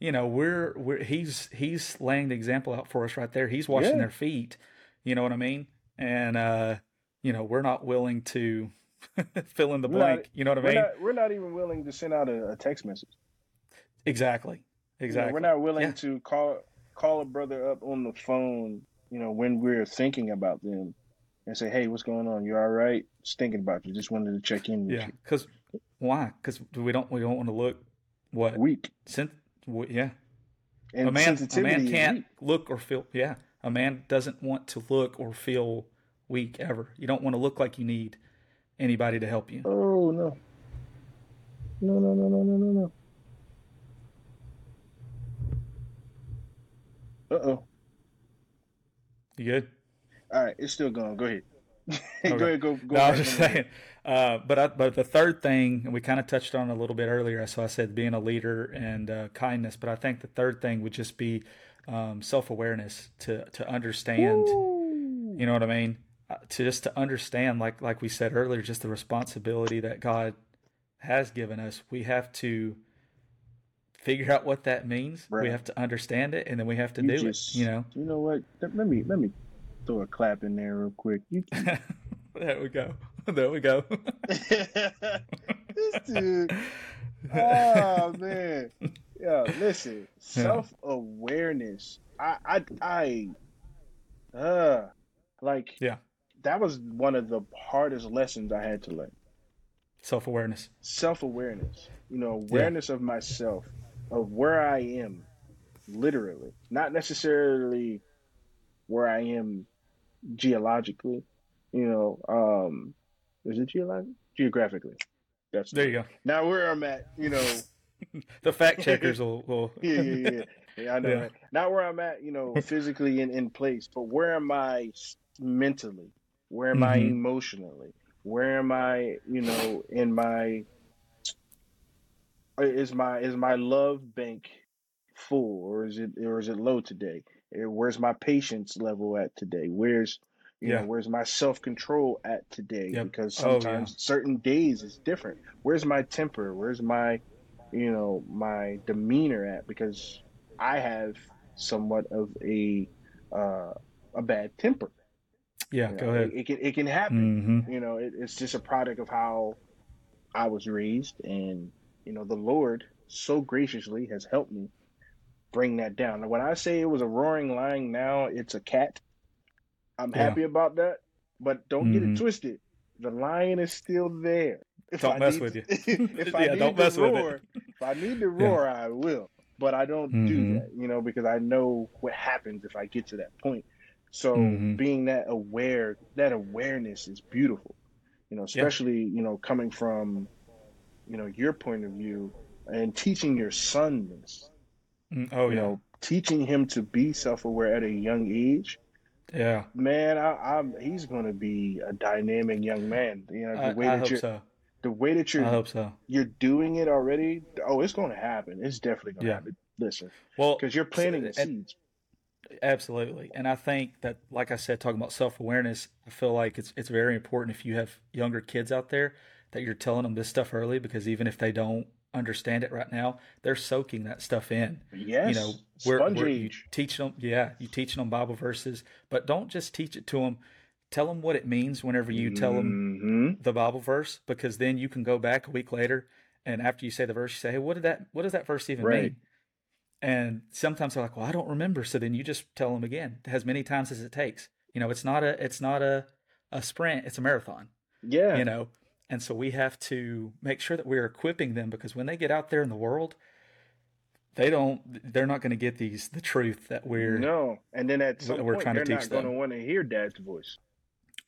You know, we're we're he's he's laying the example out for us right there. He's washing yeah. their feet. You know what I mean? And uh, you know, we're not willing to fill in the we're blank. Not, you know what I mean? We're not, we're not, even willing to send out a, a text message. Exactly. Exactly. You know, we're not willing yeah. to call call a brother up on the phone. You know, when we're thinking about them and say, "Hey, what's going on? You all right?" Just thinking about you. Just wanted to check in. yeah, because why? Because we don't we don't want to look what weak. Sen- yeah, and a man a man can't look or feel. Yeah, a man doesn't want to look or feel weak ever. You don't want to look like you need anybody to help you. Oh no. No no no no no no no. Uh oh. You good? All right, it's still going. Go ahead. Okay. go ahead. Go. go no, I was just saying. Uh, but I, but the third thing, and we kind of touched on a little bit earlier. So I said being a leader and uh, kindness. But I think the third thing would just be um, self awareness to to understand. Ooh. You know what I mean? Uh, to just to understand, like like we said earlier, just the responsibility that God has given us. We have to figure out what that means. Right. We have to understand it, and then we have to you do just, it. You know. You know what? Let me let me throw a clap in there real quick. You, there we go. there we go. this dude. Oh man. Yeah, listen. Self awareness. I I I uh like yeah. That was one of the hardest lessons I had to learn. Self awareness. Self awareness. You know, awareness yeah. of myself, of where I am, literally. Not necessarily where I am geologically, you know, um, is it geologic? Geographically. That's there. You go. Now where I'm at, you know, the fact checkers will. will... yeah, yeah, yeah. Yeah, I know. Yeah. Right? Not where I'm at, you know, physically in, in place, but where am I mentally? Where am mm-hmm. I emotionally? Where am I, you know, in my is my is my love bank full or is it or is it low today? Where's my patience level at today? Where's you yeah. know, where's my self control at today? Yep. Because sometimes oh, yeah. certain days is different. Where's my temper? Where's my, you know, my demeanor at? Because I have somewhat of a uh, a bad temper. Yeah, you know, go ahead. It, it, can it can happen. Mm-hmm. You know, it, it's just a product of how I was raised, and you know, the Lord so graciously has helped me bring that down. Now, when I say it was a roaring lion, now it's a cat. I'm yeah. happy about that, but don't mm-hmm. get it mm-hmm. twisted. The lion is still there. If don't I mess with you. if I yeah, need to roar, if I need to roar, yeah. I will. But I don't mm-hmm. do that, you know, because I know what happens if I get to that point. So mm-hmm. being that aware, that awareness is beautiful, you know, especially you know coming from, you know, your point of view and teaching your son this. Mm, oh you yeah. Know, teaching him to be self-aware at a young age yeah, man, I, am he's going to be a dynamic young man. You know, the I, way I that you're, so. the way that you're, I hope so. You're doing it already. Oh, it's going to happen. It's definitely going to yeah. happen. Listen, well, because you're planting so, the seeds. Absolutely, and I think that, like I said, talking about self awareness, I feel like it's it's very important if you have younger kids out there that you're telling them this stuff early because even if they don't understand it right now, they're soaking that stuff in. Yes, you know, where, where you teach them, yeah, you teach them Bible verses, but don't just teach it to them. Tell them what it means whenever you tell them mm-hmm. the Bible verse, because then you can go back a week later and after you say the verse, you say, "Hey, what did that? What does that verse even right. mean?" And sometimes they're like, "Well, I don't remember." So then you just tell them again, as many times as it takes. You know, it's not a, it's not a, a sprint; it's a marathon. Yeah, you know, and so we have to make sure that we're equipping them because when they get out there in the world, they don't they're not going to get these the truth that we're No. And then at some we're point trying they're to teach not going to want to hear dad's voice.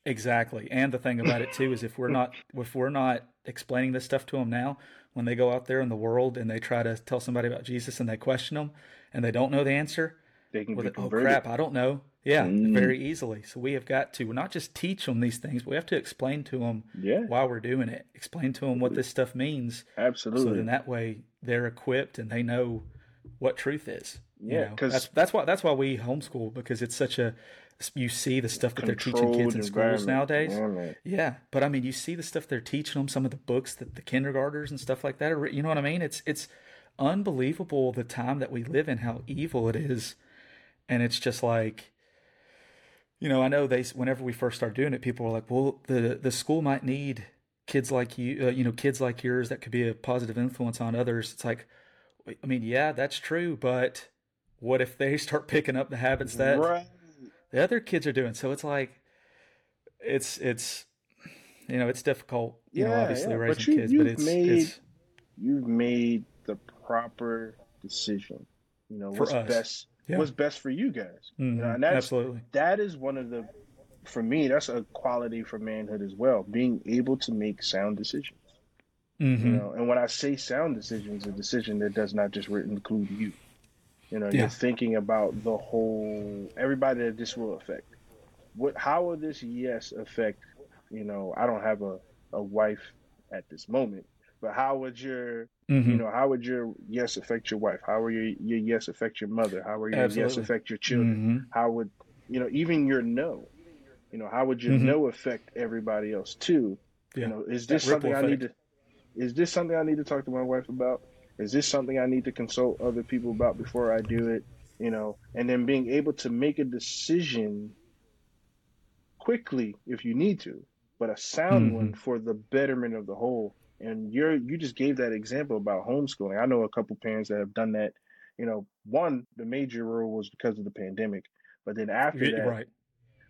Exactly. And the thing about it too is if we're not if we're not explaining this stuff to them now, when they go out there in the world and they try to tell somebody about Jesus and they question them and they don't know the answer, they can well, oh crap, I don't know. Yeah, mm. very easily. So we have got to not just teach them these things, but we have to explain to them yeah. why we're doing it. Explain to them what this stuff means. Absolutely. So then that way they're equipped and they know what truth is. Yeah, because that's that's why that's why we homeschool because it's such a you see the stuff that they're teaching kids in schools nowadays. Yeah, yeah, but I mean, you see the stuff they're teaching them. Some of the books that the kindergartners and stuff like that are. You know what I mean? It's it's unbelievable the time that we live in, how evil it is, and it's just like you know, I know they whenever we first started doing it, people were like, "Well, the the school might need kids like you, uh, you know, kids like yours that could be a positive influence on others." It's like, I mean, yeah, that's true, but what if they start picking up the habits that right. the other kids are doing? So it's like, it's it's, you know, it's difficult, you yeah, know, obviously yeah. raising you, kids, but it's made, it's you've made the proper decision. You know, what's us. best yeah. what's best for you guys. Mm-hmm. You know, and that's, Absolutely. That is one of the, for me, that's a quality for manhood as well. Being able to make sound decisions. Mm-hmm. You know, and when I say sound decisions, a decision that does not just include you. You know, yeah. you're thinking about the whole everybody that this will affect. What? How will this yes affect? You know, I don't have a a wife at this moment, but how would your mm-hmm. you know how would your yes affect your wife? How would your your yes affect your mother? How would your Absolutely. yes affect your children? Mm-hmm. How would you know even your no? You know how would your mm-hmm. no affect everybody else too? Yeah. You know, is this something I need to? Is this something I need to talk to my wife about? Is this something I need to consult other people about before I do it? You know, and then being able to make a decision quickly if you need to but a sound mm-hmm. one for the betterment of the whole. And you're you just gave that example about homeschooling. I know a couple parents that have done that. You know, one the major role was because of the pandemic, but then after that, right.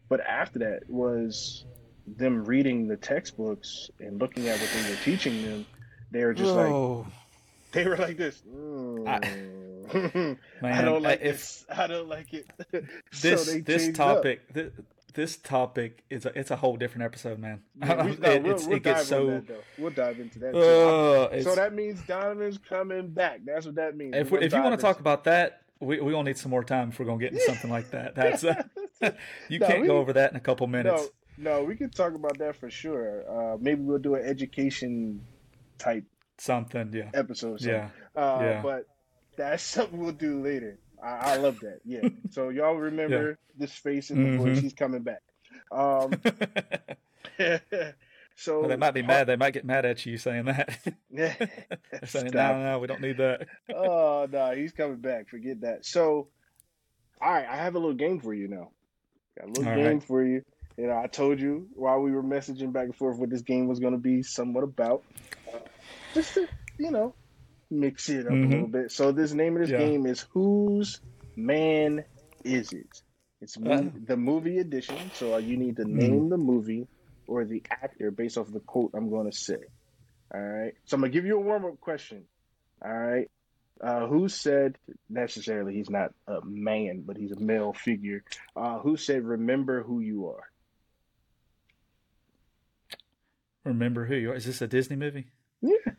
But after that was them reading the textbooks and looking at what they were teaching them. They were just oh. like they were like this. Mm. I, man, I, don't like if, this. I don't like it. this so this topic. This, this topic is a, it's a whole different episode, man. Yeah, we, no, we'll, we'll it gets so. That, we'll dive into that. Uh, so that means Donovan's coming back. That's what that means. If, if you want to talk about that, we we gonna need some more time if we're gonna get into something like that. That's uh, you no, can't we, go over that in a couple minutes. No, no, we can talk about that for sure. Uh, maybe we'll do an education type something, yeah, episode. Yeah, uh, yeah. But that's something we'll do later. I, I love that. Yeah. so y'all remember yeah. this face in the mm-hmm. voice. He's coming back. Um, so well, they might be mad. They might get mad at you saying that. Yeah. saying no, no, we don't need that. oh no, he's coming back. Forget that. So, all right, I have a little game for you now. Got a little all game right. for you. You know, I told you while we were messaging back and forth what this game was going to be somewhat about. Just to, you know, mix it up mm-hmm. a little bit. So this name of this yeah. game is Whose Man Is It? It's uh, the movie edition. So you need to mm-hmm. name mm. the movie or the actor based off the quote I'm going to say. All right. So I'm gonna give you a warm up question. All right. Uh, who said necessarily he's not a man, but he's a male figure? Uh, who said remember who you are? Remember who you are. Is this a Disney movie? Yeah.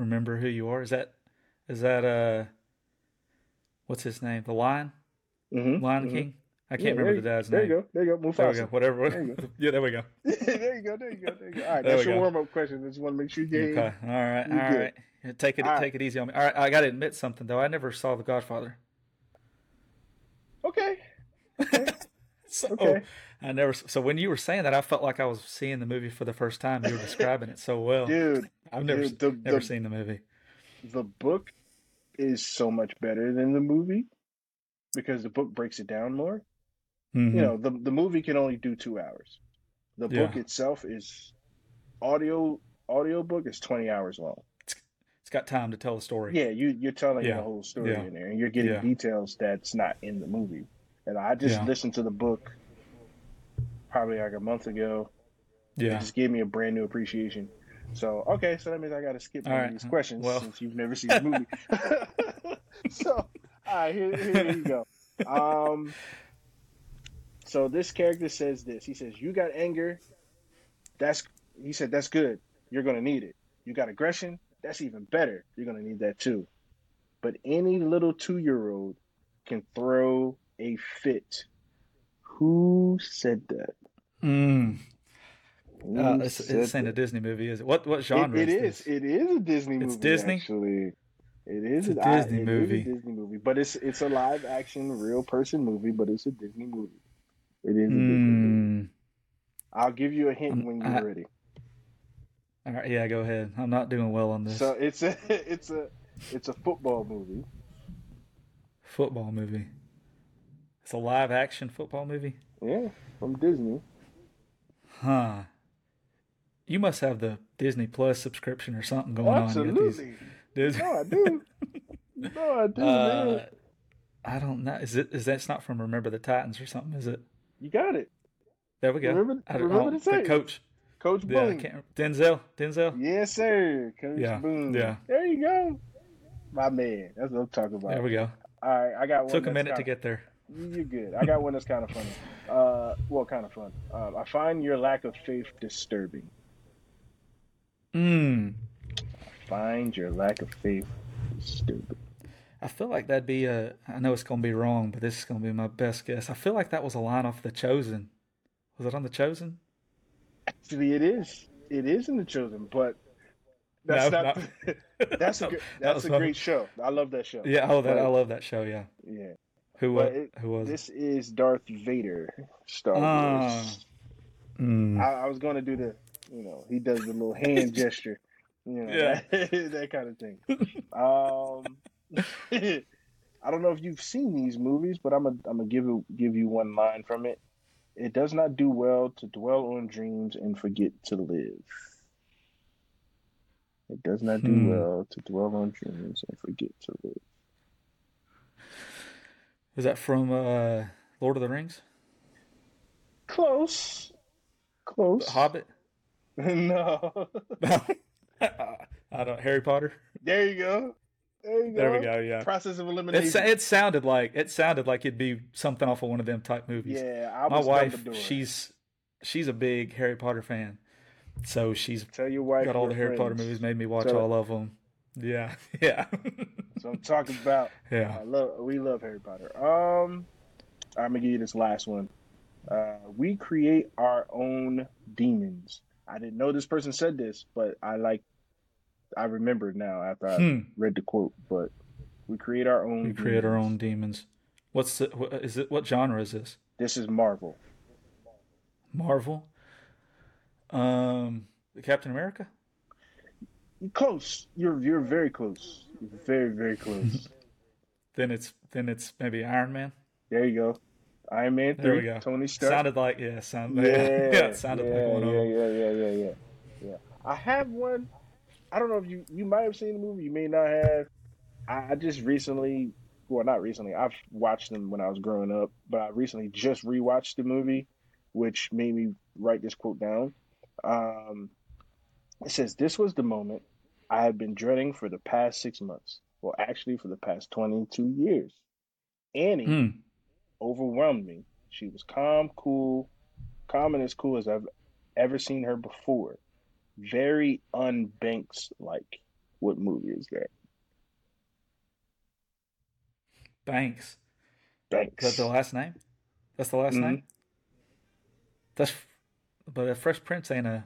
Remember who you are. Is that is that uh what's his name? The Lion? Mm-hmm. Lion mm-hmm. King? I can't yeah, remember the dad's there name. There you go. There you go. Mufasa. There we go. Whatever. There go. yeah, there we go. there you go. There you go. There you go. All right, that's your warm up question. I just want to make sure you get Okay. All right. All right. Good. Take it. All take right. it easy on me. All right. I got to admit something though. I never saw The Godfather. Okay. so, okay. I never. So when you were saying that, I felt like I was seeing the movie for the first time. You were describing it so well, dude. I've never dude, the, never the, seen the movie. The book is so much better than the movie because the book breaks it down more. Mm-hmm. You know, the the movie can only do two hours. The yeah. book itself is audio audio book is twenty hours long. It's, it's got time to tell the story. Yeah, you you're telling yeah. the whole story yeah. in there, and you're getting details that's not in the movie. And I just listened to the book probably like a month ago. Yeah. It just gave me a brand new appreciation. So okay, so that means I got to skip right. these questions well. since you've never seen the movie. so all right, here, here you go. Um, so this character says this. He says, "You got anger. That's." He said, "That's good. You're gonna need it. You got aggression. That's even better. You're gonna need that too. But any little two-year-old can throw a fit who said that? Mm. Uh, it's, this ain't a Disney movie, is it? What what genre? it, it is. It is a Disney movie. It's Disney. Actually, it is it's a Disney I, movie. A Disney movie, but it's it's a live action, real person movie, but it's a Disney movie. It is a mm. Disney movie. I'll give you a hint um, when you're I, ready. All right, yeah, go ahead. I'm not doing well on this. So it's a it's a it's a football movie. Football movie. It's a live action football movie? Yeah, from Disney. Huh. You must have the Disney Plus subscription or something going Absolutely. on. Absolutely. Disney. No, I do. no, I do, uh, man. I don't know. Is it? Is that's not from Remember the Titans or something? Is it? You got it. There we go. Remember, I, remember the, the coach. Coach Boone. Yeah, Denzel. Denzel. Yes, sir. Coach yeah. Boone. Yeah. There you go. My man. That's what I'm talking about. There we go. All right, I got one. Took a minute to get there. You're good. I got one that's kind of funny. Uh, well, kind of fun. Um, I find your lack of faith disturbing. Hmm. I find your lack of faith disturbing. I feel like that'd be a. I know it's gonna be wrong, but this is gonna be my best guess. I feel like that was a line off The Chosen. Was it on The Chosen? Actually, it is. It is in The Chosen, but that's no, not. not that's a good, that's that a great show. I love that show. Yeah, oh, that I love that show. Yeah. Yeah. Who was? Who was? This is Darth Vader, Star ah. Wars. Mm. I, I, was going to do the, you know, he does the little hand gesture, you know, yeah. that, that kind of thing. um, I don't know if you've seen these movies, but I'm gonna I'm gonna give you give you one line from it. It does not do well to dwell on dreams and forget to live. It does not do hmm. well to dwell on dreams and forget to live. Is that from uh, Lord of the Rings? Close. Close. The Hobbit? no. I don't. Harry Potter. There you go. There you go. There we go. Yeah. Process of elimination. It, it sounded like it sounded like it'd be something off of one of them type movies. Yeah, I my wife. She's she's a big Harry Potter fan, so she's tell your wife got all the Harry friends. Potter movies. Made me watch tell all of them. Yeah, yeah. So I'm talking about. Yeah, I love we love Harry Potter. Um, I'm gonna give you this last one. Uh, we create our own demons. I didn't know this person said this, but I like I remember now after I hmm. read the quote. But we create our own. We create our own demons. What's the, what, is it? What genre is this? This is Marvel. Marvel. Um, Captain America. Close. You're you're very close. Very very close. then it's then it's maybe Iron Man. There you go. Iron Man. 3, there we go. Tony Stark. Sounded like yeah. Sound, yeah, yeah. sounded yeah, like one yeah, yeah, yeah, yeah, yeah, yeah. I have one. I don't know if you you might have seen the movie. You may not have. I, I just recently, well, not recently. I've watched them when I was growing up, but I recently just rewatched the movie, which made me write this quote down. Um, it says, "This was the moment I have been dreading for the past six months. Well, actually, for the past twenty-two years. Annie mm. overwhelmed me. She was calm, cool, calm and as cool as I've ever seen her before." very unbanks like. What movie is that? Banks. Banks. Is that the last name? That's the last mm-hmm. name. That's, but a Fresh Prince ain't a.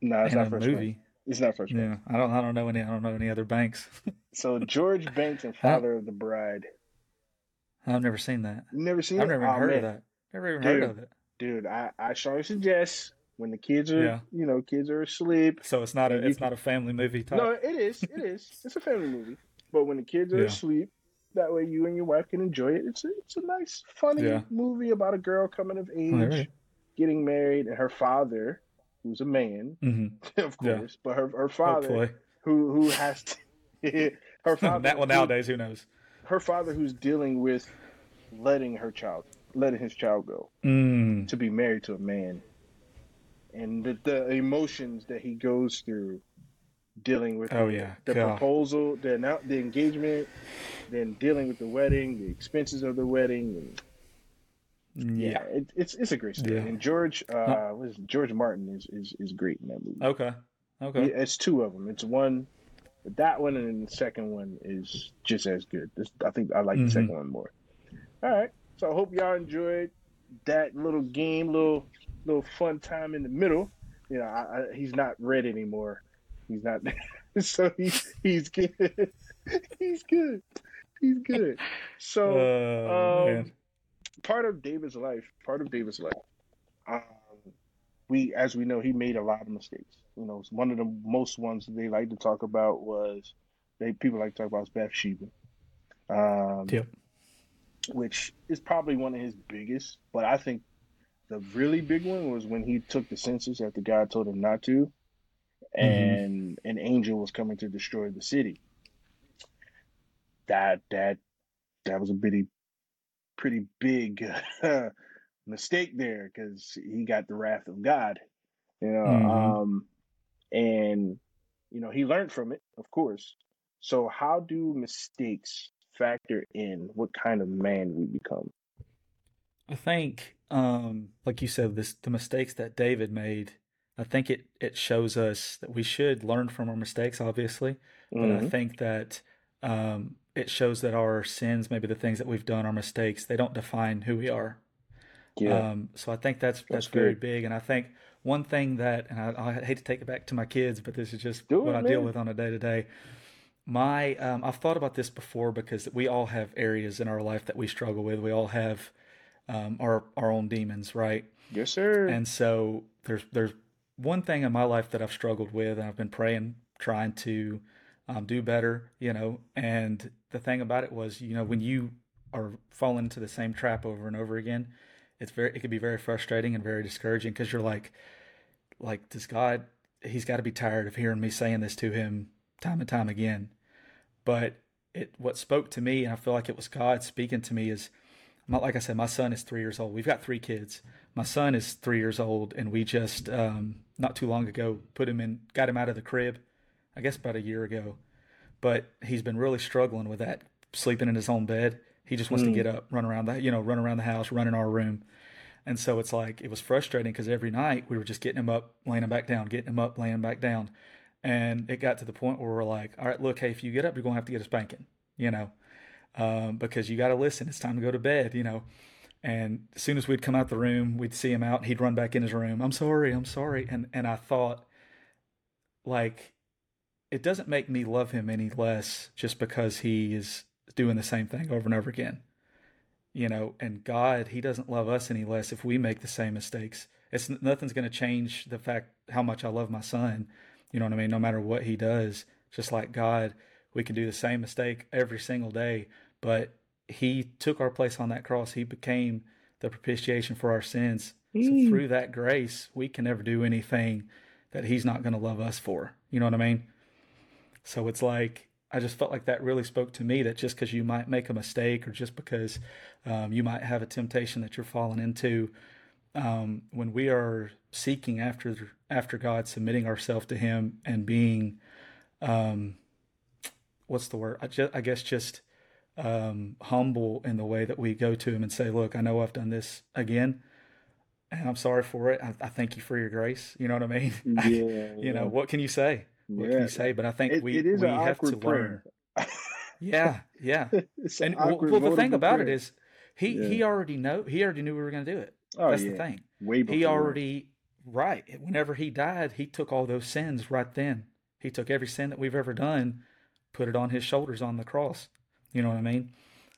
No, it's not Fresh movie. Prince. It's not First Prince. Yeah, I don't. I don't know any. I don't know any other Banks. so George Banks and Father of the Bride. I've never seen that. Never seen I've it? never oh, heard man. of that. Never even dude, heard of it. Dude, I, I strongly suggest when the kids are yeah. you know kids are asleep. So it's not a it's can, not a family movie type. No, it is. It is. It's a family movie. But when the kids are yeah. asleep, that way you and your wife can enjoy it. It's a, it's a nice, funny yeah. movie about a girl coming of age, right. getting married, and her father, who's a man, mm-hmm. of course, but her her father, Hopefully. who who has to, her father. that well nowadays, who knows? Her father, who's dealing with letting her child, letting his child go mm. to be married to a man and the, the emotions that he goes through dealing with oh yeah the God. proposal the the engagement then dealing with the wedding the expenses of the wedding and yeah, yeah it, it's it's a great story yeah. and george uh is it? george martin is, is is great in that movie okay okay it's two of them it's one that one and then the second one is just as good This, i think i like mm-hmm. the second one more all right so i hope y'all enjoyed that little game little little fun time in the middle. You know, I, I, he's not red anymore. He's not. so he's he's good. he's good. He's good. So uh, um, part of David's life, part of David's life, um, we as we know, he made a lot of mistakes. You know, one of the most ones they like to talk about was they people like to talk about is Bathsheba. Um, yep. Which is probably one of his biggest, but I think the really big one was when he took the census after God told him not to, mm-hmm. and mm-hmm. an angel was coming to destroy the city. That that that was a pretty pretty big mistake there because he got the wrath of God, you know. Mm-hmm. Um, and you know he learned from it, of course. So how do mistakes factor in what kind of man we become? I think um, like you said, this the mistakes that David made. I think it it shows us that we should learn from our mistakes, obviously, but mm-hmm. I think that um, it shows that our sins, maybe the things that we've done, our mistakes, they don't define who we are. Yeah. Um, so I think that's that's, that's very big, and I think one thing that, and I, I, hate to take it back to my kids, but this is just Do what it, I man. deal with on a day to day. My, um, I've thought about this before because we all have areas in our life that we struggle with. We all have um, our our own demons, right? Yes, sir. And so there's there's one thing in my life that I've struggled with, and I've been praying, trying to um, do better, you know. And the thing about it was, you know, when you are falling into the same trap over and over again, it's very it can be very frustrating and very discouraging because you're like, like does God? He's got to be tired of hearing me saying this to him time and time again. But it what spoke to me, and I feel like it was God speaking to me, is not like I said, my son is three years old. We've got three kids. My son is three years old, and we just um, not too long ago put him in, got him out of the crib. I guess about a year ago, but he's been really struggling with that, sleeping in his own bed. He just wants mm. to get up, run around the, you know, run around the house, run in our room. And so it's like it was frustrating because every night we were just getting him up, laying him back down, getting him up, laying him back down. And it got to the point where we're like, all right, look, hey, if you get up, you're going to have to get a spanking, you know, um, because you got to listen. It's time to go to bed, you know. And as soon as we'd come out the room, we'd see him out. He'd run back in his room. I'm sorry, I'm sorry. And and I thought, like, it doesn't make me love him any less just because he is doing the same thing over and over again. You know, and God, He doesn't love us any less if we make the same mistakes. It's nothing's going to change the fact how much I love my son. You know what I mean? No matter what he does, just like God, we can do the same mistake every single day, but he took our place on that cross. He became the propitiation for our sins. Mm. So through that grace, we can never do anything that he's not going to love us for. You know what I mean? So it's like I just felt like that really spoke to me that just because you might make a mistake or just because um, you might have a temptation that you're falling into, um, when we are seeking after after God, submitting ourselves to Him and being, um, what's the word? I, just, I guess just um, humble in the way that we go to Him and say, "Look, I know I've done this again." And I'm sorry for it. I, I thank you for your grace. You know what I mean? Yeah. you yeah. know what can you say? What yeah. can you say? But I think it, we it we have to prayer. learn. yeah, yeah. and well, well, the thing about prayer. it is, he yeah. he already know he already knew we were going to do it. Oh, That's yeah. the thing. Way before. He already right. Whenever he died, he took all those sins right then. He took every sin that we've ever done, put it on his shoulders on the cross. You know what I mean?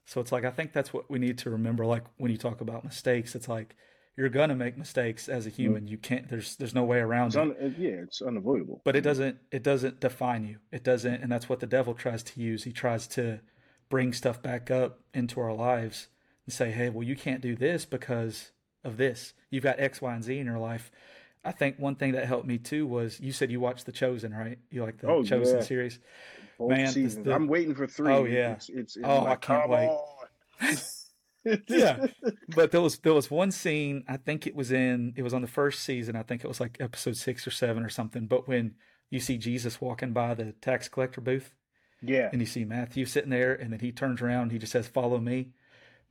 So it's like I think that's what we need to remember. Like when you talk about mistakes, it's like you're gonna make mistakes as a mm-hmm. human. You can't. There's there's no way around it's it. Un, yeah, it's unavoidable. But it doesn't it doesn't define you. It doesn't, and that's what the devil tries to use. He tries to bring stuff back up into our lives and say, "Hey, well, you can't do this because of this. You've got X, Y, and Z in your life." I think one thing that helped me too was you said you watched The Chosen, right? You like the oh, Chosen yeah. series? Both Man. The, I'm waiting for three. Oh yeah. It's, it's, it's oh, I can't wait. yeah, but there was there was one scene. I think it was in it was on the first season. I think it was like episode six or seven or something. But when you see Jesus walking by the tax collector booth, yeah, and you see Matthew sitting there, and then he turns around, he just says, "Follow me."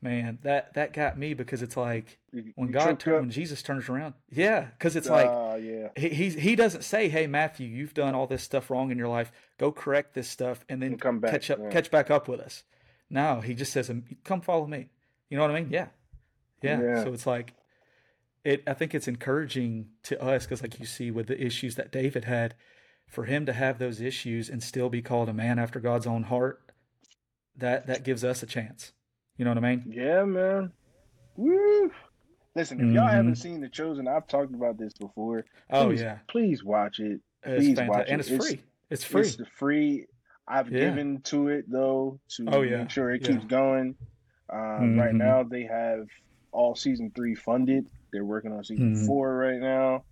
Man, that that got me because it's like when you God when Jesus turns around, yeah, because it's like uh, yeah. he, he he doesn't say, "Hey Matthew, you've done all this stuff wrong in your life. Go correct this stuff, and then come back, catch up, yeah. catch back up with us." No, he just says, "Come follow me." You know what I mean? Yeah. Yeah. yeah. So it's like, it. I think it's encouraging to us because, like you see, with the issues that David had, for him to have those issues and still be called a man after God's own heart, that that gives us a chance. You know what I mean? Yeah, man. Woo! Listen, if y'all mm-hmm. haven't seen The Chosen, I've talked about this before. Oh, please, oh yeah, please watch it. Please watch it, and it's, it's free. It's free. It's free. I've yeah. given to it though to oh, yeah. make sure it yeah. keeps going. Um, mm-hmm. Right now, they have all season three funded. They're working on season mm-hmm. four right now.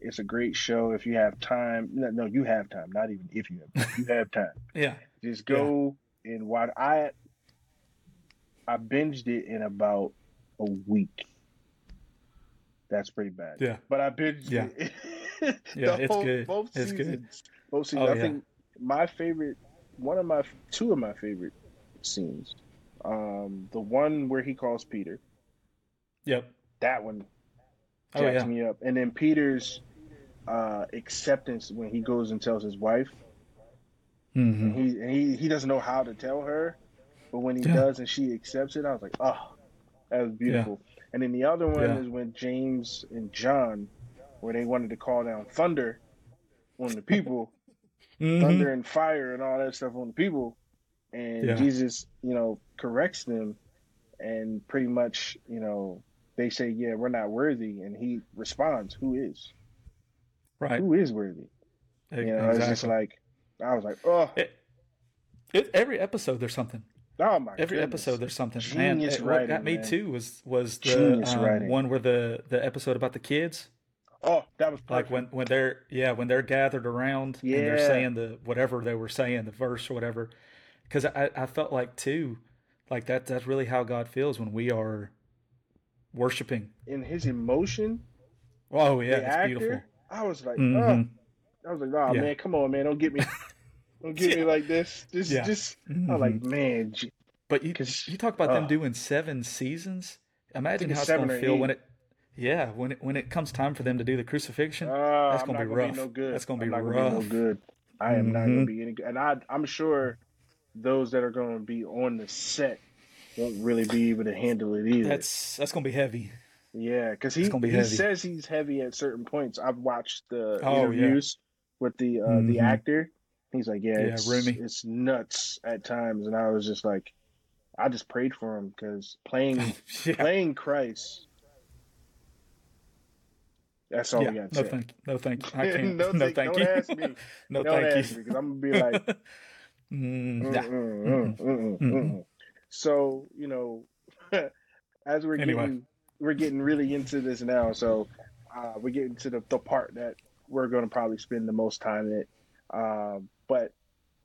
It's a great show if you have time. No, no, you have time. Not even if you have time. You have time. yeah. Just go yeah. and watch. I I binged it in about a week. That's pretty bad. Yeah. But I binged yeah. it. yeah, it's whole, good. Both it's seasons, good. Both seasons. Oh, I yeah. think my favorite, one of my, two of my favorite scenes um, the one where he calls Peter. Yep. That one jacks oh, yeah. me up. And then Peter's uh, acceptance when he goes and tells his wife. Mm-hmm. And he, and he he doesn't know how to tell her, but when he yeah. does and she accepts it, I was like, oh, that was beautiful. Yeah. And then the other one is when James and John, where they wanted to call down thunder on the people, mm-hmm. thunder and fire and all that stuff on the people, and yeah. Jesus, you know, corrects them, and pretty much, you know, they say, "Yeah, we're not worthy," and he responds, "Who is? Right? Who is worthy?" You know, exactly. it's just like I was like, "Oh." It, it, every episode, there's something. Oh my! God. Every goodness. episode, there's something. Genius man, writing, what got me man. too was was the um, one where the the episode about the kids. Oh, that was perfect. like when when they're yeah when they're gathered around yeah. and they're saying the whatever they were saying the verse or whatever. Because I I felt like too, like that that's really how God feels when we are worshiping. In his emotion. Oh yeah, it's actor, beautiful. I was like, Mhm. oh. I was like, oh Yeah. man, come on, man, don't get me, don't get me like this. Just, Yeah. just. I was Mhm. like, man, But you you talk about them uh, doing seven seasons. Imagine how it's gonna feel eight. when it yeah when it when it comes time for them to do the crucifixion. uh, That's gonna be gonna rough. be no good. That's gonna be I'm not Gonna be rough. no good. I am not gonna Mhm. be any good, and I, I'm sure those that are going to be on the set won't really be able to handle it either. That's that's going to be heavy. Yeah, because he, gonna be he says he's heavy at certain points. I've watched the Oh, yeah. interviews with the uh, the Mhm. actor. He's like, yeah, Yeah, it's, it's nuts at times, and I was just like, I just prayed for him because playing yeah. playing Christ. That's all yeah. we got to No say. thank no thank I can't no, no, thank, thank don't you. ask me. no don't thank you. because I'm gonna be like, So you know, as we're Anyway. getting we're getting really into this now, so uh, we're getting to the, the part that we're going to probably spend the most time in. Um, but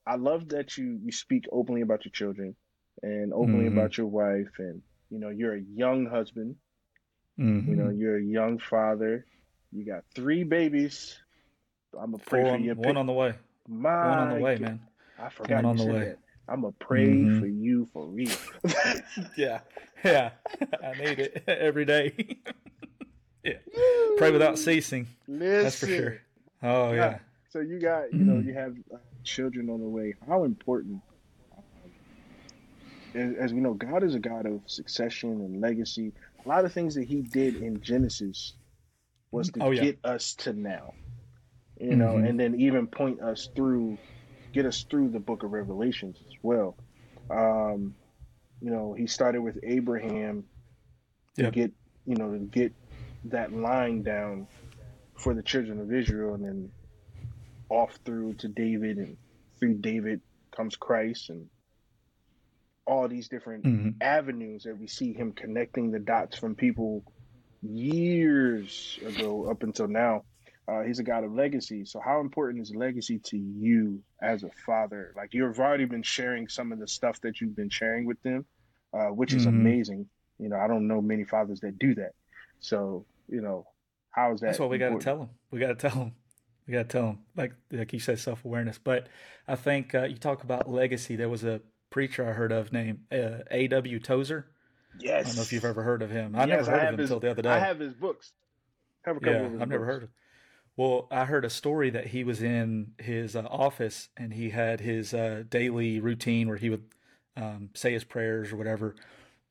I love that you you speak openly about your children and openly Mhm. about your wife, and you know you're a young husband. Mhm. You know mm-hmm. you're a young father. You got three babies. I'm gonna pray Four for on- you. one on the way. My One on the way, God. man. I forgot on you the said way. that. I'm gonna pray Mhm. for you for real. Yeah. Yeah. I need it every day. yeah. Pray without ceasing. Listen, That's for sure. Oh yeah. So you got, you know, Mhm. you have uh, children on the way. How important, um, as, as we know, God is a God of succession and legacy. A lot of things that He did in Genesis was to Oh, yeah. get us to now, you know, Mhm. and then even point us through, get us through the Book of Revelations as well. Um, you know, He started with Abraham to Yep. get, you know, to get that line down for the children of Israel, and then off through to David, and through David comes Christ, and all these different Mhm. avenues that we see him connecting the dots from people years ago up until now. Uh, he's a God of legacy. So, how important is legacy to you as a father? Like, you've already been sharing some of the stuff that you've been sharing with them, uh, which is Mhm. amazing. You know, I don't know many fathers that do that. So, you know, how is that? That's what we got to tell them. We got to tell them. We got to tell them. Like like you said, self awareness. But I think uh, you talk about legacy. There was a preacher I heard of named uh, A. W. Tozer. Yes. I don't know if you've ever heard of him. I Yes, never heard of him his- until the other day. I have his books. I have a couple yeah, I've never heard of. Well, I heard a story that he was in his uh, office and he had his uh, daily routine where he would um, say his prayers or whatever.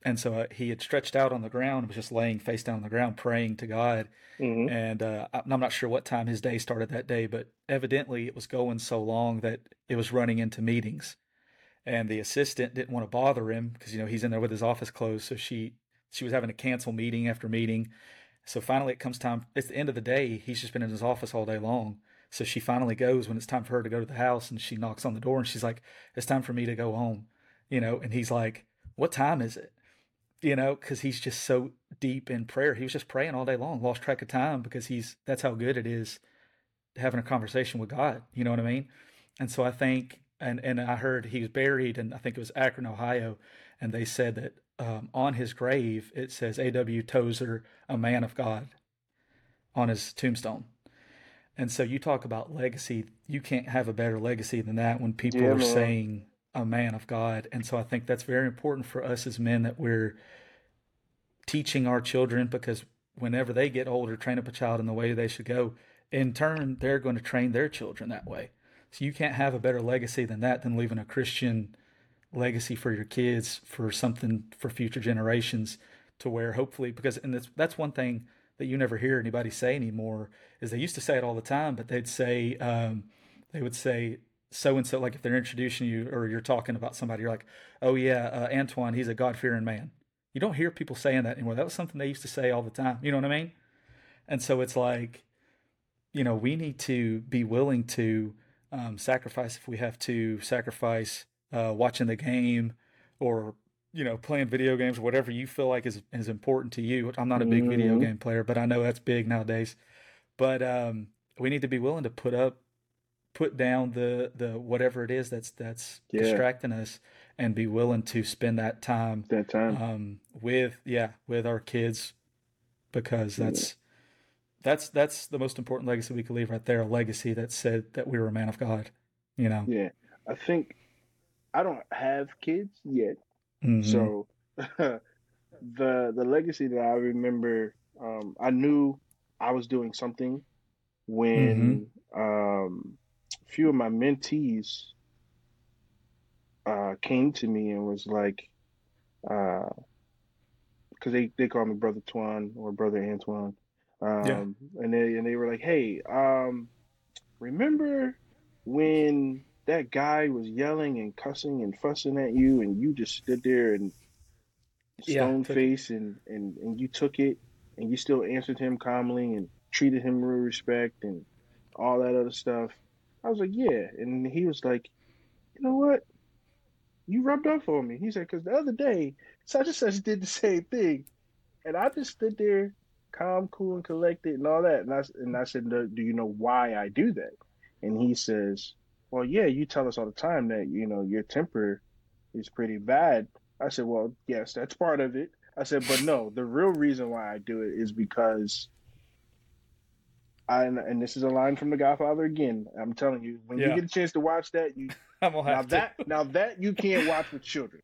And so uh, he had stretched out on the ground was just laying face down on the ground praying to God. Mhm. And uh, I'm not sure what time his day started that day, but evidently it was going so long that it was running into meetings. And the assistant didn't want to bother him because you know he's in there with his office closed, so she she was having to cancel meeting after meeting. So finally, it comes time. It's the end of the day. He's just been in his office all day long. So she finally goes when it's time for her to go to the house, and she knocks on the door, and she's like, "It's time for me to go home," you know. And he's like, "What time is it?" You know, because he's just so deep in prayer. He was just praying all day long, lost track of time because he's that's how good it is having a conversation with God. You know what I mean? And so I think, and and I heard he was buried, and I think it was Akron, Ohio, and they said that um, on his grave it says A.W. Tozer, a man of God, on his tombstone. And so you talk about legacy. You can't have a better legacy than that when people Yeah, are man. saying a man of God. And so I think that's very important for us as men that we're teaching our children because whenever they get older, train up a child in the way they should go. In turn, they're going to train their children that way. So you can't have a better legacy than that than leaving a Christian legacy for your kids for something for future generations to where hopefully because and that's that's one thing that you never hear anybody say anymore is they used to say it all the time but they'd say um, they would say so and so like if they're introducing you or you're talking about somebody you're like oh yeah uh, Antione he's a God-fearing man. You don't hear people saying that anymore. That was something they used to say all the time. You know what I mean? And so it's like you know we need to be willing to um, sacrifice if we have to sacrifice uh, watching the game or you know playing video games, whatever you feel like is is important to you. I'm not a big mm-hmm. video game player, but I know that's big nowadays. But um, we need to be willing to put up, put down the the whatever it is that's that's yeah. distracting us, and be willing to spend that time that time um, with yeah with our kids because that's. Yeah that's that's the most important legacy we could leave right there. A legacy that said that we were a man of God. You know. Yeah, I think I don't have kids yet, mm-hmm. so the the legacy that I remember, um, I knew I was doing something when mm-hmm. um, a few of my mentees uh, came to me and was like, because uh, they they call me brother Twan or brother Antione um, yeah. And they and they were like, "Hey, um, remember when that guy was yelling and cussing and fussing at you, and you just stood there and stone yeah, face and, and and you took it, and you still answered him calmly and treated him with respect and all that other stuff." I was like, "Yeah," and he was like, "You know what? You rubbed off on me." He said, "Because the other day, such and such did the same thing." And I just stood there calm, cool, and collected, and all that. And I and I said, "Do you know why I do that?" And he says, "Well, yeah, you tell us all the time that you know your temper is pretty bad." I said, "Well, yes, that's part of it." I said, "But no, the real reason why I do it is because." I, and this is a line from The Godfather again. I'm telling you, when yeah. you get a chance to watch that, you I'm gonna that now that you can't watch with children.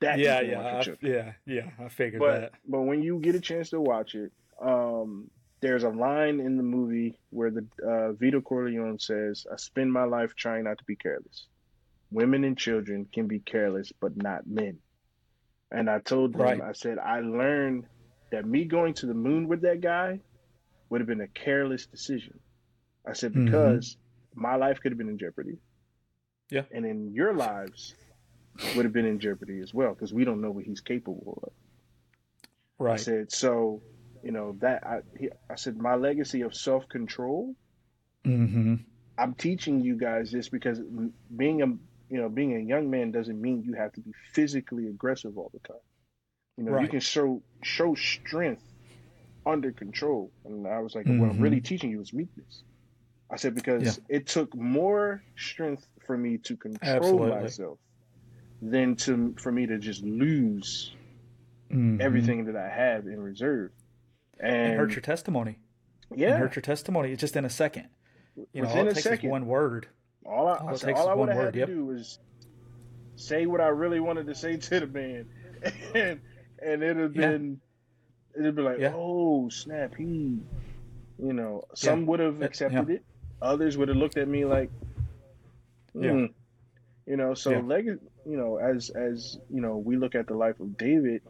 That yeah, yeah, I, yeah, yeah. I figured but, that. But when you get a chance to watch it, um, there's a line in the movie where the uh, Vito Corleone says, "I spend my life trying not to be careless. Women and children can be careless, but not men." And I told them, right. I said, I learned that me going to the moon with that guy would have been a careless decision. I said mm-hmm. because mm-hmm. my life could have been in jeopardy. Yeah. And in your lives would have been in jeopardy as well because we don't know what he's capable of. Right. I said so you know that I he, I said my legacy of self control. Mm-hmm. I'm teaching you guys this because being a you know being a young man doesn't mean you have to be physically aggressive all the time. You know right. you can show show strength under control. And I was like, mm-hmm. what I'm really mm-hmm. teaching you is meekness. I said because yeah. it took more strength for me to control Absolutely. myself than to for me to just lose mm-hmm. everything that I have in reserve and, hurt your testimony. Yeah, hurt your testimony It's just in a second. You know, all it takes second, is one word. All I, all I, said, all I would have had to yep. do was say what I really wanted to say to the man, and and it'd have been yeah. it'd be like, yeah. oh snap, he, you know, some yeah. would have accepted it, others would have looked at me like, yeah, hmm, you know, so leg, you know, as as you know, we look at the life of David,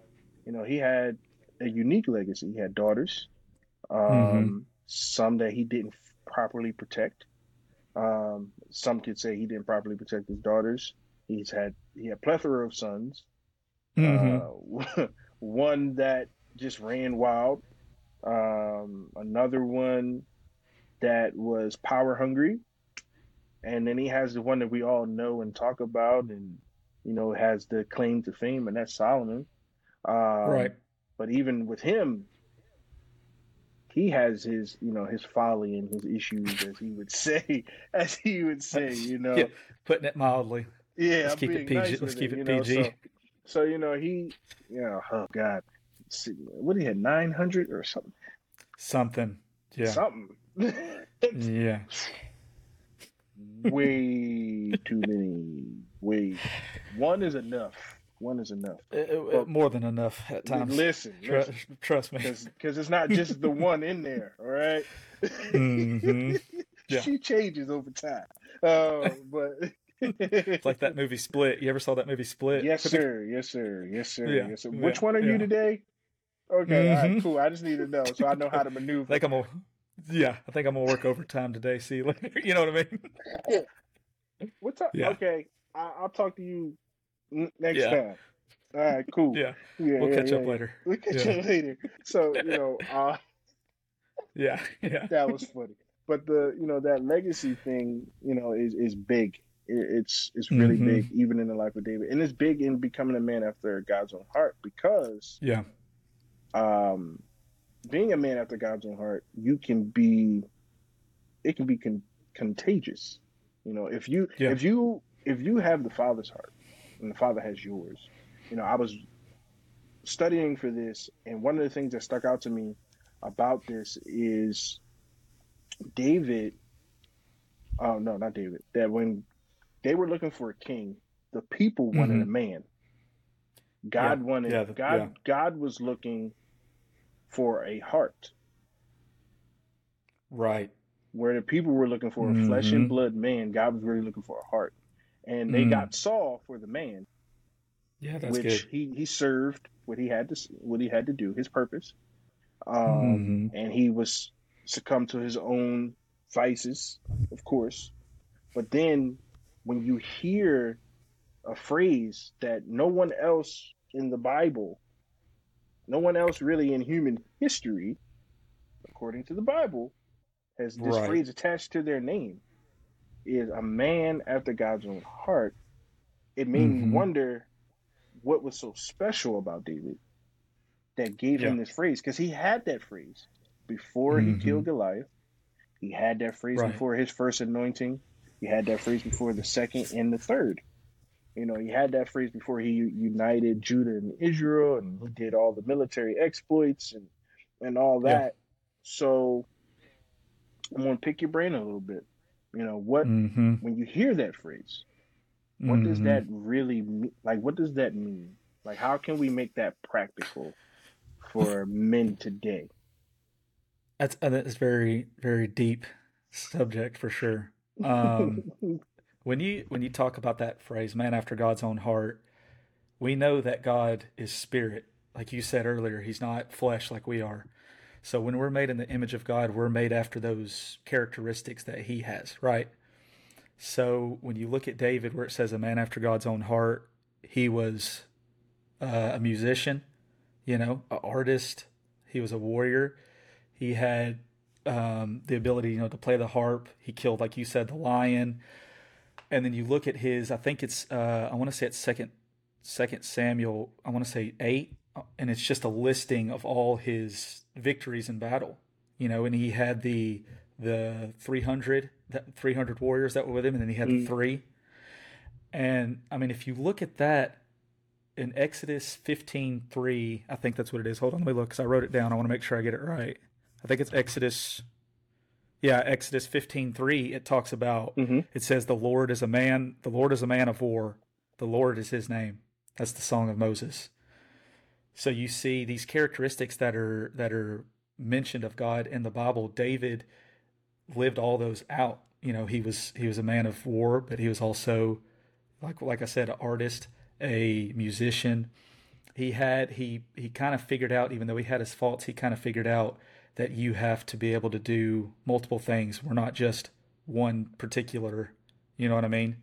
you know, he had a unique legacy. He had daughters, um, mm-hmm. some that he didn't properly protect. Um, some could say he didn't properly protect his daughters. He's had he had plethora of sons. Mm-hmm. Uh, one that just ran wild. Um, another one that was power hungry, and then he has the one that we all know and talk about, and you know has the claim to fame, and that's Solomon. Um, right. But even with him, he has his, you know, his folly and his issues, as he would say, as he would say, you know, yeah, putting it mildly. Yeah, let's I'm keep it PG. Nice let's keep it, it PG. Know, so, so, you know, he, you know, oh god, what he had nine hundred or something. Something. Yeah. Something. yeah. Way too many. Way. One is enough. One is enough. Uh, uh more than enough at times. Listen, listen trust me, because it's not just the one in there. All right? mm-hmm. yeah. she changes over time. Uh, but it's like that movie Split. You ever saw that movie Split? Yes, sir. Yes, sir. Yes, sir. Yeah. Yes, sir. Which yeah. one are you today? Okay, mm-hmm. right, cool. I just need to know so I know how to maneuver. I think I'm a, yeah, I think I'm gonna work overtime today. See you later. You know what I mean? Yeah. What time? Yeah. Okay, I, will talk to you next yeah. time. All right, cool. Yeah, yeah we'll yeah, catch up later. We'll catch up later. So you know, uh, yeah, yeah, that was funny. But the you know that legacy thing, you know, is is big. it's it's really mm-hmm. big even in the life of David, and it's big in becoming a man after God's own heart because yeah, um, being a man after God's own heart, you can be, it can be con- contagious. You know, if you yeah. if you if you have the Father's heart and the Father has yours, you know, I was studying for this, and one of the things that stuck out to me about this is David. Oh no, not David. That when they were looking for a king, the people wanted mm-hmm. a man. God yeah. wanted yeah, God. Yeah. God was looking for a heart. Right. Where the people were looking for a mm-hmm. flesh and blood man, God was really looking for a heart. And they mm. got Saul for the man. Yeah, that's which good. he he served what he had to what he had to do, his purpose. Um, mm-hmm. and he was succumbed to his own vices, of course. But then when you hear a phrase that no one else in the Bible no one else really in human history, according to the Bible, has this right. phrase attached to their name. Is a man after God's own heart. It made mm-hmm. me wonder what was so special about David that gave yeah. him this phrase because he had that phrase before mm-hmm. he killed Goliath. He had that phrase right. before his first anointing. He had that phrase before the second and the third. You know, he had that phrase before he united Judah and Israel, and he did all the military exploits and and all that. Yeah. So I'm gonna pick your brain a little bit. You know what? Mm-hmm. When you hear that phrase, what mm-hmm. does that really mean? Like, what does that mean? Like, how can we make that practical for men today? That's uh, that's very very deep subject for sure. Um, when you when you talk about that phrase man after god's own heart we know that god is spirit like you said earlier he's not flesh like we are so when we're made in the image of god we're made after those characteristics that he has right? So when you look at david where it says a man after god's own heart he was uh, a musician you know an artist he was a warrior. He had um, the ability you know to play the harp. He killed like you said the lion. And then you look at his i think it's uh, i want to say it's second second samuel i want to say eight and it's just a listing of all his victories in battle you know and he had the the 300 that 300 warriors that were with him and then he had mm. the three and i mean if you look at that in exodus 15 3 i think that's what it is hold on let me look because i wrote it down i want to make sure i get it right i think it's exodus yeah, Exodus 15:3 it talks about mm-hmm. it says the Lord is a man, the Lord is a man of war. The Lord is his name. That's the song of Moses. So you see these characteristics that are that are mentioned of God in the Bible. David lived all those out. You know, he was he was a man of war, but he was also like like I said, an artist, a musician. He had he he kind of figured out, even though he had his faults, he kind of figured out that you have to be able to do multiple things. We're not just one particular, you know what I mean?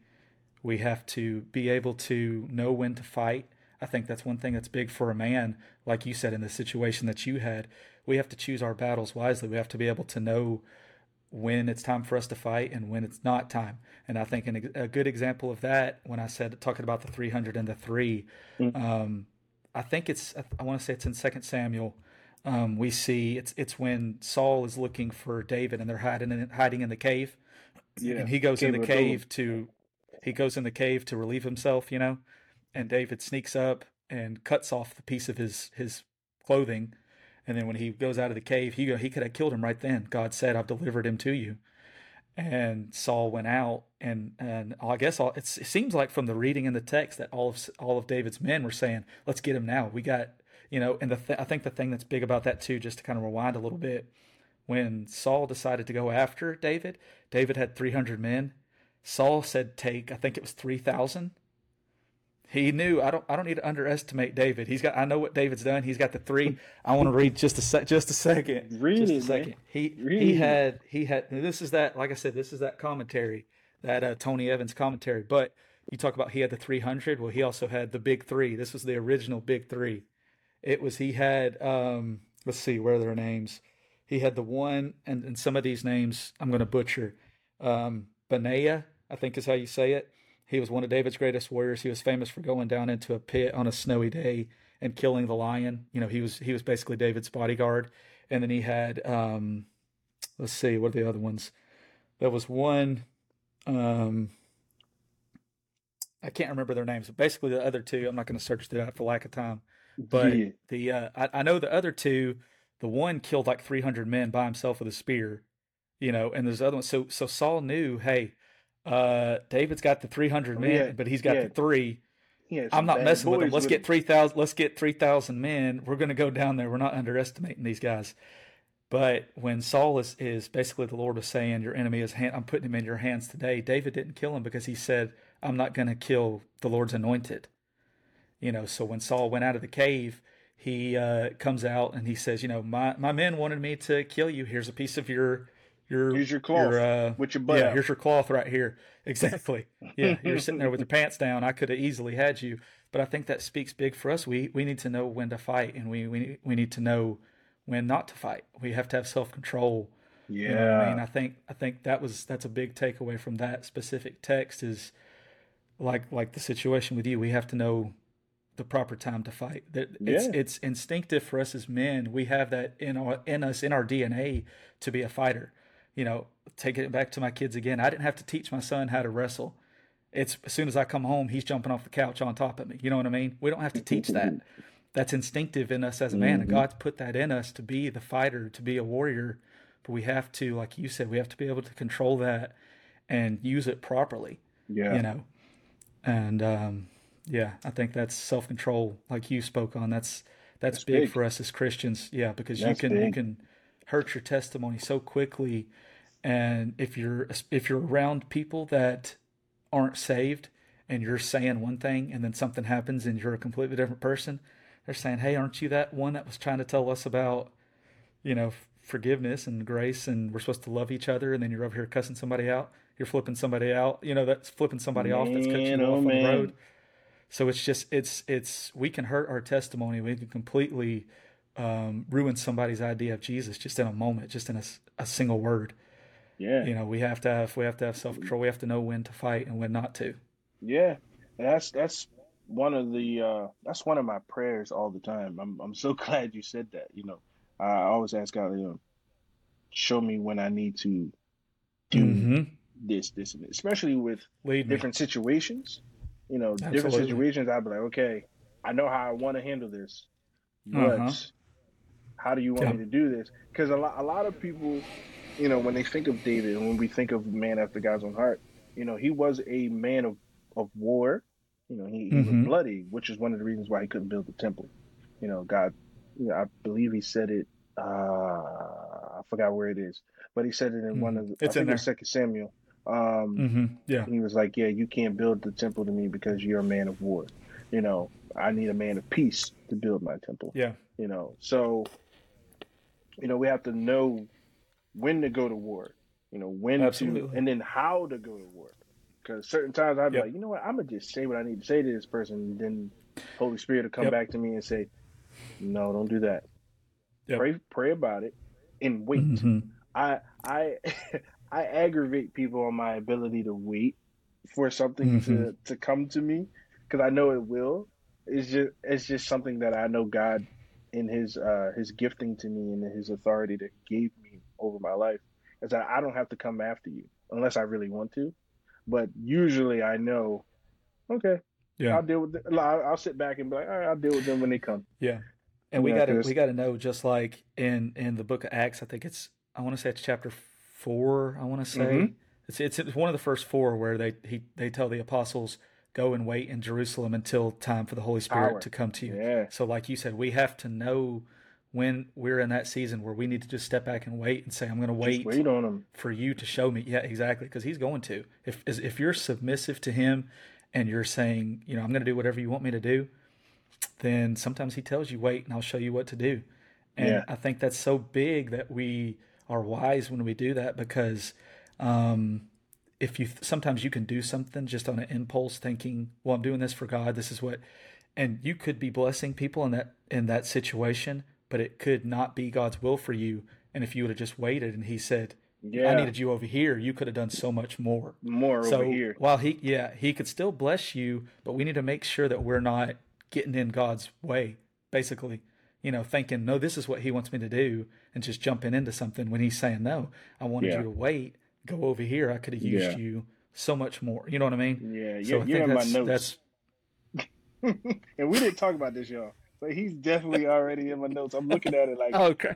We have to be able to know when to fight. I think that's one thing that's big for a man, like you said in the situation that you had. We have to choose our battles wisely. We have to be able to know when it's time for us to fight and when it's not time. And I think an, a good example of that, when I said talking about the 300 and the 3 mm-hmm. um, I think it's I want to say it's in Second Samuel um, we see it's it's when Saul is looking for David and they're hiding in hiding in the cave. Yeah, and he goes in the cave to he goes in the cave to relieve himself, you know, and David sneaks up and cuts off the piece of his his clothing, and then when he goes out of the cave, he he could have killed him right then. God said, "I've delivered him to you." And Saul went out, and and I guess all, it seems like from the reading in the text that all of all of David's men were saying, "Let's get him now. We got you know, and the th- I think the thing that's big about that too, just to kind of rewind a little bit, when Saul decided to go after David, David had 300 men. Saul said take, I think it was 3,000. He knew I don't I don't need to underestimate David. He's got I know what David's done. He's got the three. I want to read just a sec, just a second. Read just a second. He he had he had this is that like I said this is that commentary that uh, Tony Evans commentary. But you talk about he had the 300. Well, he also had the big three. This was the original big three. It was he had um, let's see where are their names. He had the one and, and some of these names I'm going to butcher. Um, Benaiah, I think is how you say it. He was one of David's greatest warriors. He was famous for going down into a pit on a snowy day and killing the lion. You know, he was he was basically David's bodyguard. And then he had um, let's see, what are the other ones? There was one um, I can't remember their names, but basically the other two, I'm not going to search it out for lack of time. But yeah. the uh, I, I know the other two, the one killed like 300 men by himself with a spear, you know, and there's other ones. So so Saul knew, hey, uh, David's got the 300 men, yeah. but he's got yeah. the three. I'm not messing with them. Let's with get three thousand. Let's get three thousand men. We're going to go down there. We're not underestimating these guys. But when Saul is, is basically the Lord is saying, "Your enemy is hand, I'm putting him in your hands today." David didn't kill him because he said, "I'm not going to kill the Lord's anointed." You know. So when Saul went out of the cave, he uh, comes out and he says, "You know, my my men wanted me to kill you. Here's a piece of your your here's your cloth your, uh, with your butt. Yeah, out. here's your cloth right here. Exactly. Yeah, you're sitting there with your pants down. I could have easily had you, but I think that speaks big for us. We we need to know when to fight, and we we we need to know when not to fight. We have to have self control. Yeah, you know I mean, I think I think that was that's a big takeaway from that specific text is like like the situation with you. We have to know the proper time to fight. That it's yeah. it's instinctive for us as men. We have that in our in us in our DNA to be a fighter you know, taking it back to my kids again, I didn't have to teach my son how to wrestle. It's as soon as I come home, he's jumping off the couch on top of me. You know what I mean? We don't have to teach that. That's instinctive in us as a man. Mm-hmm. And God's put that in us to be the fighter, to be a warrior. But we have to, like you said, we have to be able to control that and use it properly. Yeah. You know, and um, yeah, I think that's self control, like you spoke on. That's that's, that's big, big, for us as Christians. Yeah, because that's you can big. you can hurt your testimony so quickly and if you're if you're around people that aren't saved and you're saying one thing and then something happens and you're a completely different person they're saying hey aren't you that one that was trying to tell us about you know forgiveness and grace and we're supposed to love each other and then you're over here cussing somebody out? You're flipping somebody out you know that's flipping somebody man, off that's cutting you oh off man. on the road. So it's just it's it's we can hurt our testimony. We can completely um, ruin somebody's idea of jesus just in a moment just in a, a single word yeah. You know, we have to have we have to have self control. We have to know when to fight and when not to. Yeah. That's that's one of the uh that's one of my prayers all the time. I'm I'm so glad you said that. You know, I always ask God, you know, show me when I need to do mm-hmm. this, this, and this. especially with Lead different me. situations. You know, Absolutely. different situations. I'd be like, okay, I know how I want to handle this, but uh-huh. how do you want me to do this? Because a lot, a lot of people you know, when they think of David and when we think of man after God's own heart, you know, he was a man of, of war. You know, he, he mm-hmm. was bloody, which is one of the reasons why he couldn't build the temple. You know, God, you know, I believe he said it. Uh, I forgot where it is, but he said it in mm-hmm. one of the. It's I in Second Samuel. Um, mm-hmm. Yeah, he was like, "Yeah, you can't build the temple to me because you're a man of war. You know, I need a man of peace to build my temple. Yeah, you know, so you know we have to know when to go to war, you know, when Absolutely. to, and then how to go to war. Because certain times I'd be yep. like, you know what, I'm gonna just say what I need to say to this person, and then Holy Spirit will come yep. back to me and say, no, don't do that. Yep. Pray, pray about it, and wait. Mm-hmm. I, I, I aggravate people on my ability to wait for something mm-hmm. to to come to me because I know it will. It's just it's just something that I know God in His uh His gifting to me and His authority that gave me over my life is that I don't have to come after you unless I really want to. But usually I know, okay, yeah, I'll deal with. It. I'll, I'll sit back and be like, all right, I'll deal with them when they come. Yeah, and we got to we got to know just like in in the book of Acts, I think it's I want to say it's chapter four. I want to say mm-hmm. it's, it's it's one of the first four where they he they tell the apostles go and wait in Jerusalem until time for the Holy Spirit Power. to come to you. Yeah. So like you said, we have to know when we're in that season where we need to just step back and wait and say, I'm going to wait, wait on him for you to show me. Yeah, exactly. Because he's going to. If if you're submissive to him and you're saying, you know, I'm going to do whatever you want me to do, then sometimes he tells you, wait, and I'll show you what to do. And yeah. I think that's so big that we are wise when we do that because um, if you sometimes you can do something just on an impulse, thinking, well, I'm doing this for God. This is what, and you could be blessing people in that in that situation but it could not be God's will for you. And if you would have just waited and he said, yeah. I needed you over here. You could have done so much more. More so over here. While he, yeah, he could still bless you, but we need to make sure that we're not getting in God's way, basically. You know, thinking, no, this is what he wants me to do, and just jumping into something when he's saying, no, I wanted yeah. you to wait, go over here. I could have used yeah. you so much more. You know what I mean? Yeah, so you're in my notes. and we didn't talk about this, y'all. But he's definitely already in my notes. I'm looking at it like, okay.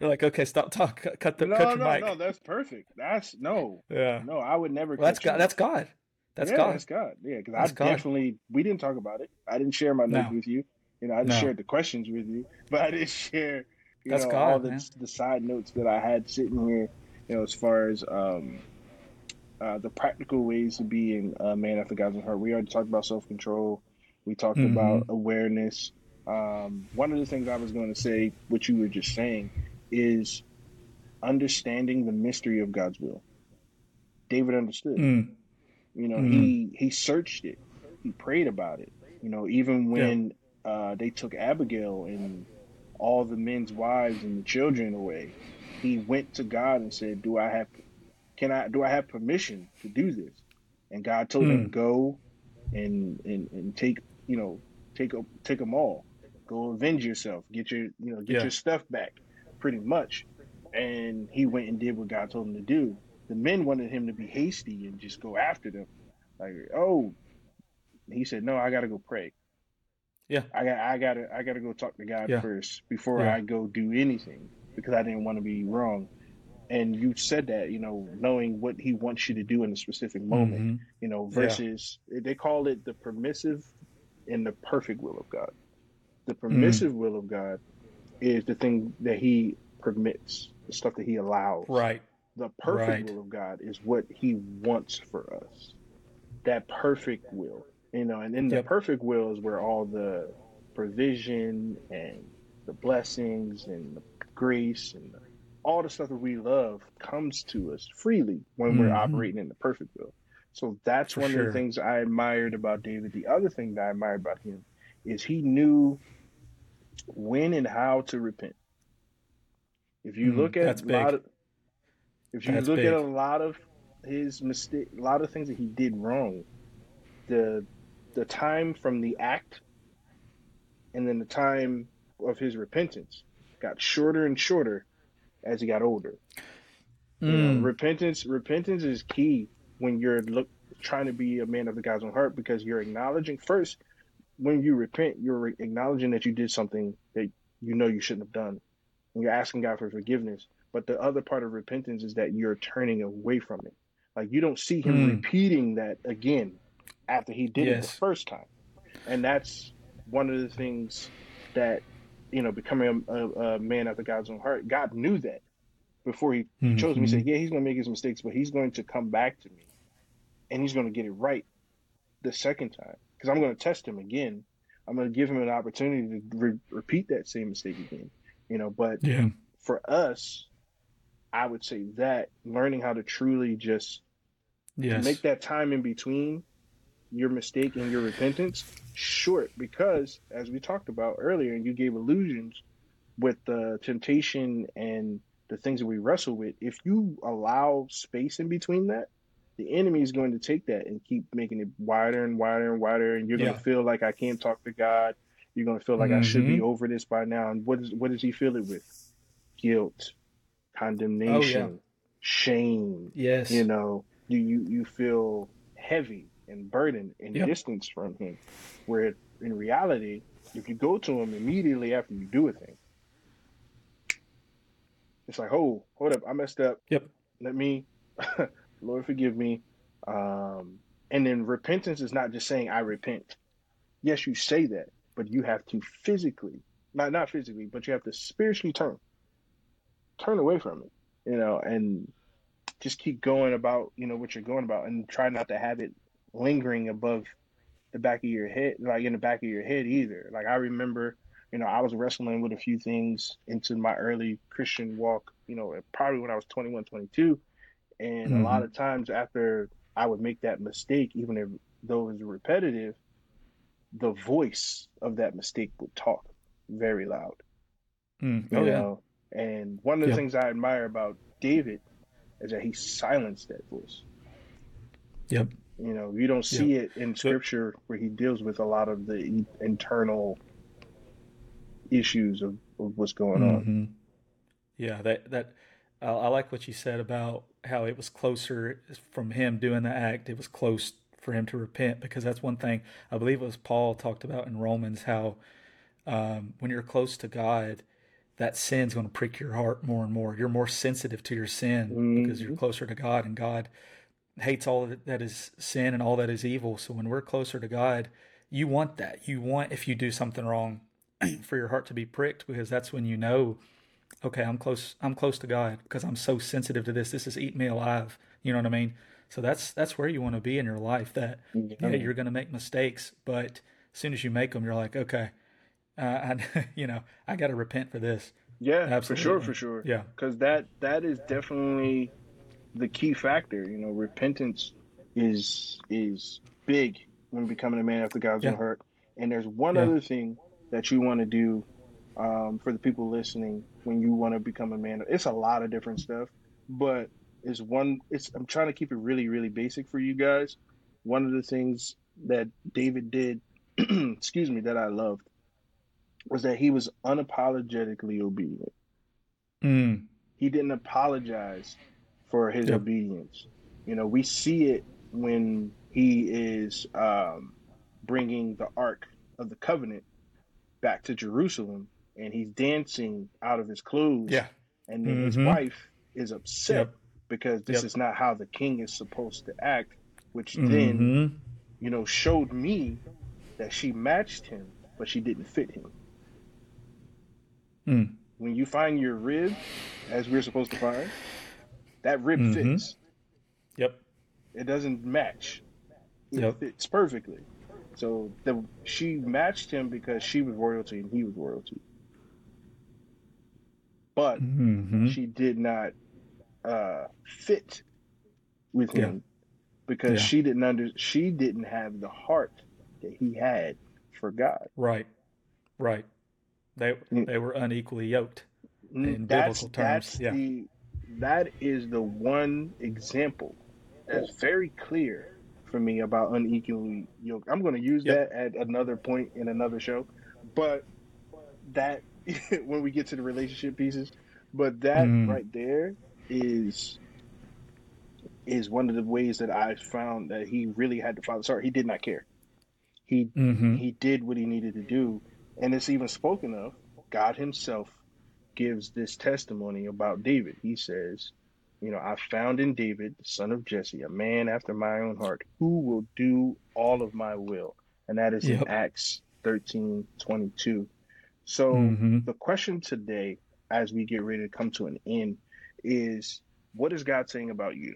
You're like, okay, stop talk. Cut the no, cut your no, mic. no. That's perfect. That's no. Yeah. No, I would never. Well, that's God. That's God. That's yeah, God. That's God. Yeah, because I God. definitely we didn't talk about it. I didn't share my notes no. with you. You know, I no. shared the questions with you, but I didn't share. You that's know, God, all the, the side notes that I had sitting here. You know, as far as um, uh, the practical ways to be a man after God's heart. We already talked about self control. We talked mm-hmm. about awareness. Um, one of the things I was going to say, what you were just saying, is understanding the mystery of God's will. David understood. Mm. You know, mm. he he searched it. He prayed about it. You know, even when yeah. uh, they took Abigail and all the men's wives and the children away, he went to God and said, "Do I have can I do I have permission to do this?" And God told mm. him, "Go and and and take you know take a, take them all. Go avenge yourself. Get your you know get yeah. your stuff back." Pretty much and he went and did what God told him to do. The men wanted him to be hasty and just go after them. Like, oh, he said, no, I got to go pray. Yeah, I got, I got to, I got to go talk to God yeah. first before yeah. I go do anything because I didn't want to be wrong. And you said that, you know, knowing what He wants you to do in a specific moment, mm-hmm. you know, versus yeah. they call it the permissive and the perfect will of God. The permissive mm. will of God is the thing that He permits the stuff that he allows. Right. The perfect right. will of God is what he wants for us. That perfect will. You know, and in the yep. perfect will is where all the provision and the blessings and the grace and the, all the stuff that we love comes to us freely when mm-hmm. we're operating in the perfect will. So that's for one sure. of the things I admired about David. The other thing that I admired about him is he knew when and how to repent. If you mm, look at a lot of, if you that's look big. at a lot of his mistake, a lot of things that he did wrong, the the time from the act, and then the time of his repentance got shorter and shorter as he got older. Mm. You know, mm. repentance repentance is key when you're look trying to be a man of the God's own heart because you're acknowledging first when you repent, you're acknowledging that you did something that you know you shouldn't have done and you're asking God for forgiveness. But the other part of repentance is that you're turning away from it. Like you don't see him mm. repeating that again after he did yes. it the first time. And that's one of the things that, you know, becoming a, a, a man after God's own heart, God knew that before he mm-hmm. chose me. He said, yeah, he's going to make his mistakes, but he's going to come back to me and he's going to get it right the second time because I'm going to test him again. I'm going to give him an opportunity to re- repeat that same mistake again you know but yeah. for us i would say that learning how to truly just yes. make that time in between your mistake and your repentance short because as we talked about earlier and you gave illusions with the temptation and the things that we wrestle with if you allow space in between that the enemy is going to take that and keep making it wider and wider and wider and you're yeah. going to feel like i can't talk to god you're gonna feel like mm-hmm. I should be mm-hmm. over this by now. And what is what does he feel it with? Guilt, condemnation, oh, yeah. shame. Yes. You know, you you you feel heavy and burdened and yep. distance from him. Where in reality, if you go to him immediately after you do a thing, it's like, oh, hold up, I messed up. Yep. Let me, Lord, forgive me. Um, and then repentance is not just saying I repent. Yes, you say that, but you have to physically, not not physically, but you have to spiritually turn, turn away from it, you know, and just keep going about, you know, what you're going about, and try not to have it lingering above the back of your head, like in the back of your head either. Like I remember, you know, I was wrestling with a few things into my early Christian walk, you know, probably when I was 21, 22. And mm-hmm. a lot of times after I would make that mistake, even if though it was repetitive, the voice of that mistake would talk very loud. Mm, oh, you yeah. know, And one of the things I admire about David is that he silenced that voice. Yep. You know, you don't see yep. it in scripture where he deals with a lot of the internal issues of, of what's going mm-hmm. on. Yeah, that that I, I like what you said about how it was closer from him doing the act. It was close for him to repent because that's one thing I believe it was Paul talked about in Romans how um, when you're close to God, that sin's going to prick your heart more and more. You're more sensitive to your sin mm-hmm. because you're closer to God, and God hates all that is sin and all that is evil. So when we're closer to God, you want that. You want if you do something wrong for your heart to be pricked because that's when you know, okay, I'm close. I'm close to God because I'm so sensitive to this. This is eating me alive. You know what I mean? So that's that's where you want to be in your life. That yeah, you're going to make mistakes, but as soon as you make them, you're like, okay, uh, I, you know, I got to repent for this. Yeah, Absolutely. for sure, for sure. Yeah, because that that is definitely the key factor. You know, repentance is is big when becoming a man after God's yeah. own heart. And there's one yeah. other thing that you want to do um, for the people listening when you want to become a man. It's a lot of different stuff, but it's one. It's I'm trying to keep it really, really basic for you guys. One of the things that David did, excuse me, that I loved was that he was unapologetically obedient. Mm. He didn't apologize for his yep. obedience. You know, we see it when he is um, bringing the Ark of the Covenant back to Jerusalem and he's dancing out of his clothes. Yeah. And then mm-hmm. his wife is upset yep. because this yep. is not how the king is supposed to act, which mm-hmm. then, you know, showed me that she matched him, but she didn't fit him. Mm. When you find your rib, as we're supposed to find, that rib mm-hmm. fits. Yep. It doesn't match. It yep. fits perfectly. So the she matched him because she was royalty and he was royalty. But mm-hmm. she did not uh, fit with him yeah. because yeah. she didn't under she didn't have the heart that he had for God. Right. Right. They mm. they were unequally yoked mm, in that's, biblical terms. That's yeah. The, that is the one example that's very clear for me about unequally yoked. I'm going to use yep. that at another point in another show, but that when we get to the relationship pieces, but that mm. right there is is one of the ways that I found that he really had to follow. Sorry, he did not care. He mm-hmm. he did what he needed to do, and it's even spoken of. God Himself gives this testimony about David. He says, You know, I found in David, the son of Jesse, a man after my own heart, who will do all of my will. And that is yep. in Acts 13 22. So mm-hmm. the question today, as we get ready to come to an end, is what is God saying about you?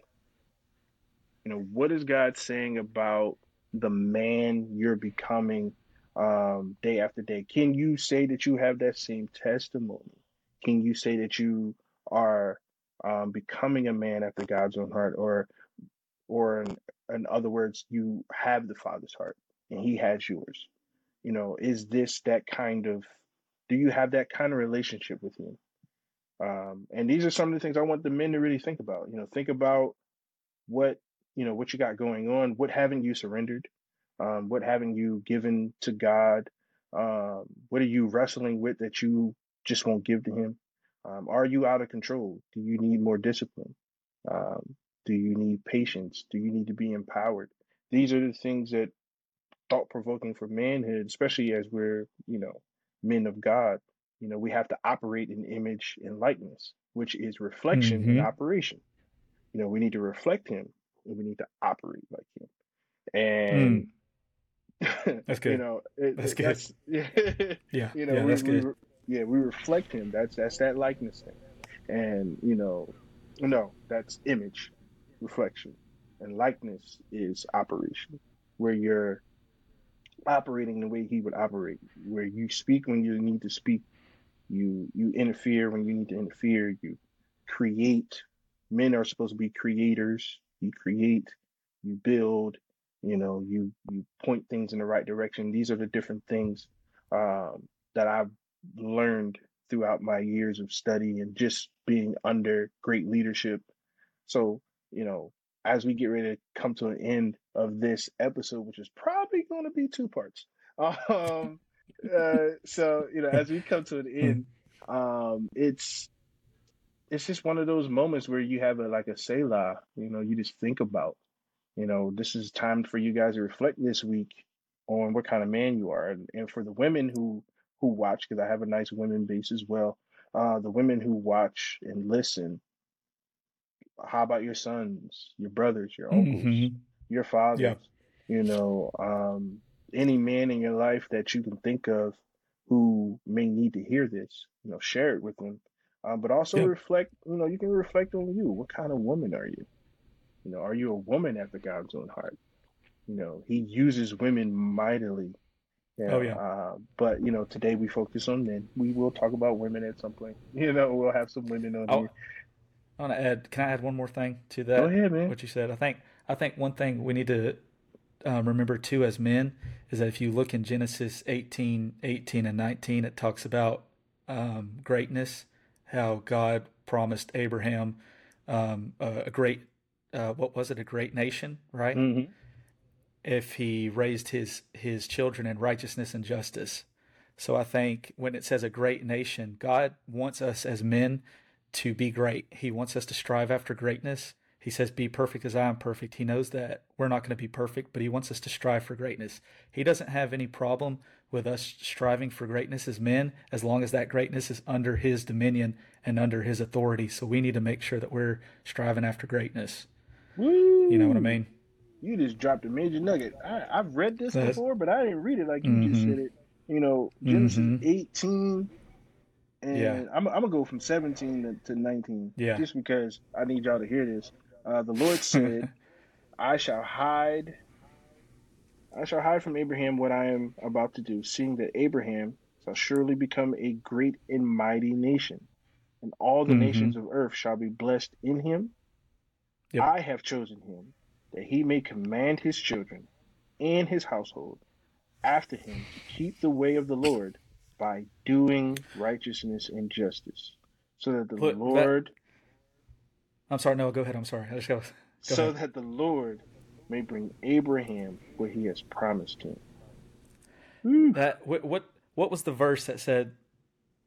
You know, what is God saying about the man you're becoming um, day after day? Can you say that you have that same testimony? Can you say that you are um, becoming a man after God's own heart, or, or in, in other words, you have the Father's heart and He has yours? You know, is this that kind of? Do you have that kind of relationship with Him? Um, and these are some of the things I want the men to really think about. You know, think about what you know what you got going on. What haven't you surrendered? Um, what haven't you given to God? Um, what are you wrestling with that you just won't give to him? Um, are you out of control? Do you need more discipline? Um, do you need patience? Do you need to be empowered? These are the things that thought provoking for manhood, especially as we're, you know, men of God. You know, we have to operate in image and likeness, which is reflection mm-hmm. and operation. You know, we need to reflect him and we need to operate like him. And mm. that's good. you know, it, that's good. That's, yeah, yeah, you know, yeah, we, that's good. We, yeah, we reflect him. That's that's that likeness thing, and you know, no, that's image, reflection, and likeness is operation, where you're operating the way he would operate, where you speak when you need to speak, you you interfere when you need to interfere, you create. Men are supposed to be creators. You create, you build, you know, you you point things in the right direction. These are the different things um, that I've learned throughout my years of study and just being under great leadership. So, you know, as we get ready to come to an end of this episode, which is probably going to be two parts. Um, uh, so, you know, as we come to an end, um, it's it's just one of those moments where you have a like a Selah, you know, you just think about, you know, this is time for you guys to reflect this week on what kind of man you are. And, and for the women who who watch, because I have a nice women base as well, uh, the women who watch and listen, how about your sons, your brothers, your uncles, mm-hmm. your fathers? Yeah. You know, um, any man in your life that you can think of who may need to hear this, you know, share it with them um, but also reflect. You know, you can reflect on you. What kind of woman are you? You know, are you a woman after God's own heart? You know, He uses women mightily. Oh yeah. Uh, but you know, today we focus on men. We will talk about women at some point. You know, we'll have some women on I'll, here. I want to add. Can I add one more thing to that? Go ahead, man. What you said. I think. I think one thing we need to um, remember too as men is that if you look in Genesis 18, 18 and 19, it talks about um, greatness how God promised Abraham um, a, a, great, uh, what was it, a great nation, right? Mm-hmm. If he raised his his children in righteousness and justice. So I think when it says a great nation, God wants us as men to be great. He wants us to strive after greatness. He says, Be perfect as I am perfect. He knows that we're not going to be perfect, but He wants us to strive for greatness. He doesn't have any problem with us striving for greatness as men, as long as that greatness is under His dominion and under His authority. So we need to make sure that we're striving after greatness. Woo! You know what I mean? You just dropped a major nugget. I, have read this That's, before, but I didn't read it like you mm-hmm. just said it. You know, Genesis mm-hmm. 18, and yeah. I'm, I'm, gonna go from 17 to, to 19, yeah. just because I need y'all to hear this. Uh, the Lord said, "I shall hide I shall hide from Abraham what I am about to do, seeing that Abraham shall surely become a great and mighty nation, and all the mm-hmm. nations of earth shall be blessed in him. Yep. I have chosen him that he may command his children and his household after him to keep the way of the Lord by doing righteousness and justice, so that the Put Lord. That... I'm sorry. No, go ahead. I'm sorry. I just go. go so ahead. that the Lord may bring Abraham where he has promised him. That what what was the verse that said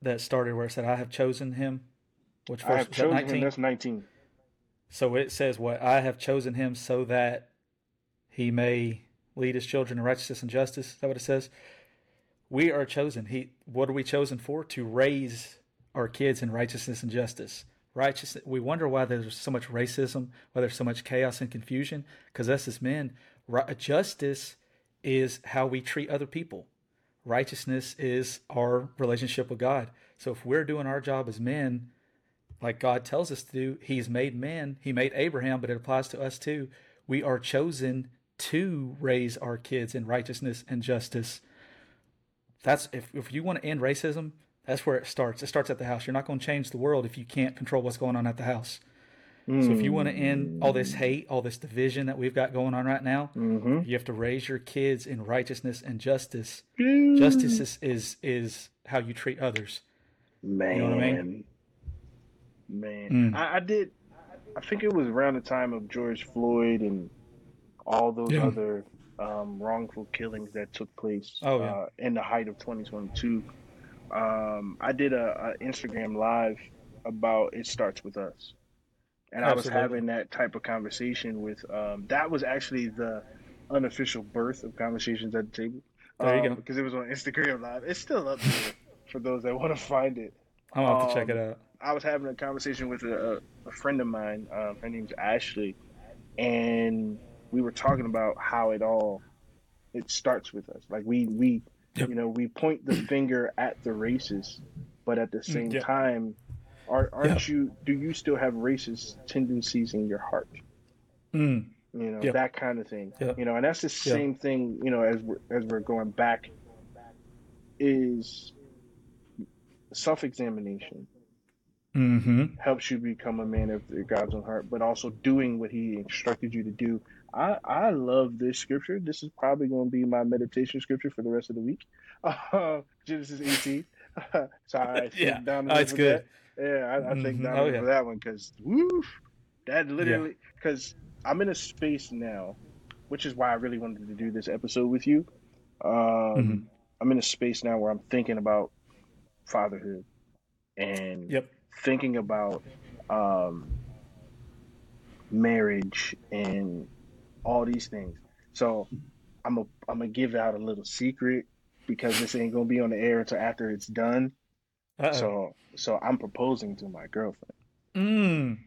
that started where it said I have chosen him? Which verse? I have chosen that him. That's nineteen. So it says what I have chosen him so that he may lead his children in righteousness and justice. Is that what it says? We are chosen. He what are we chosen for? To raise our kids in righteousness and justice righteousness. We wonder why there's so much racism, why there's so much chaos and confusion. Because us as men, justice is how we treat other people. Righteousness is our relationship with God. So if we're doing our job as men, like God tells us to do, He's made man. He made Abraham, but it applies to us too. We are chosen to raise our kids in righteousness and justice. That's if if you want to end racism, that's where it starts. It starts at the house. You're not going to change the world if you can't control what's going on at the house. Mm. So if you want to end all this hate, all this division that we've got going on right now, mm-hmm. you have to raise your kids in righteousness and justice. Mm. Justice is, is is how you treat others. Man, you know what I mean? Man, mm. I, I, did. I think it was around the time of George Floyd and all those yeah. other um, wrongful killings that took place oh, yeah. uh, in the height of 2022 um, I did a, a, Instagram live about it starts with us, and Absolutely. I was having that type of conversation with. Um, that was actually the unofficial birth of conversations at the table. There you um, go. Because it was on Instagram live. It's still up there for those that want to find it. I'll have to check it um, out. I was having a conversation with a, a friend of mine. Um, her name's Ashley, and we were talking about how it all it starts with us. Like we we Yep. You know, we point the finger at the racists, but at the mm, same yep. time, are, aren't yep. you? Do you still have racist tendencies in your heart? Mm. You know that kind of thing. You know, and that's the same thing. You know, as we're as we're going back, is self examination. Mm-hmm. Helps you become a man of God's own heart, but also doing what He instructed you to do I, I love this scripture. This is probably going to be my meditation scripture for the rest of the week. Uh, Genesis 18. so I yeah, oh, it's good. That. Yeah, I, I think mm-hmm. Donovan oh, yeah. for that one because woof, that literally because yeah. I'm in a space now, which is why I really wanted to do this episode with you. Um, mm-hmm. I'm in a space now where I'm thinking about fatherhood and yep. Thinking about um, marriage and all these things. So I'm a I'm gonna give out a little secret because this ain't gonna be on the air until after it's done. Uh-oh. So so I'm proposing to my girlfriend. Mm.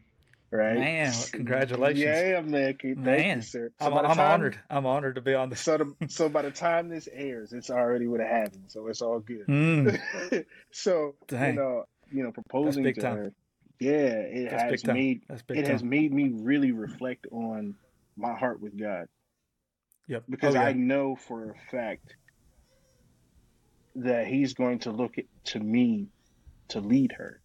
Right, man! Congratulations! Yeah, man. Thank man. you, sir. So I'm, I'm time, honored. I'm honored to be on the. So, the, so by the time this airs, it's already would have happened. So it's all good. Mm. so Dang. you know, you know, proposing to time. her. Yeah, it That's has made it time. has made me really reflect on my heart with God. Yep. Because oh, yeah. I know for a fact that He's going to look to me to lead her.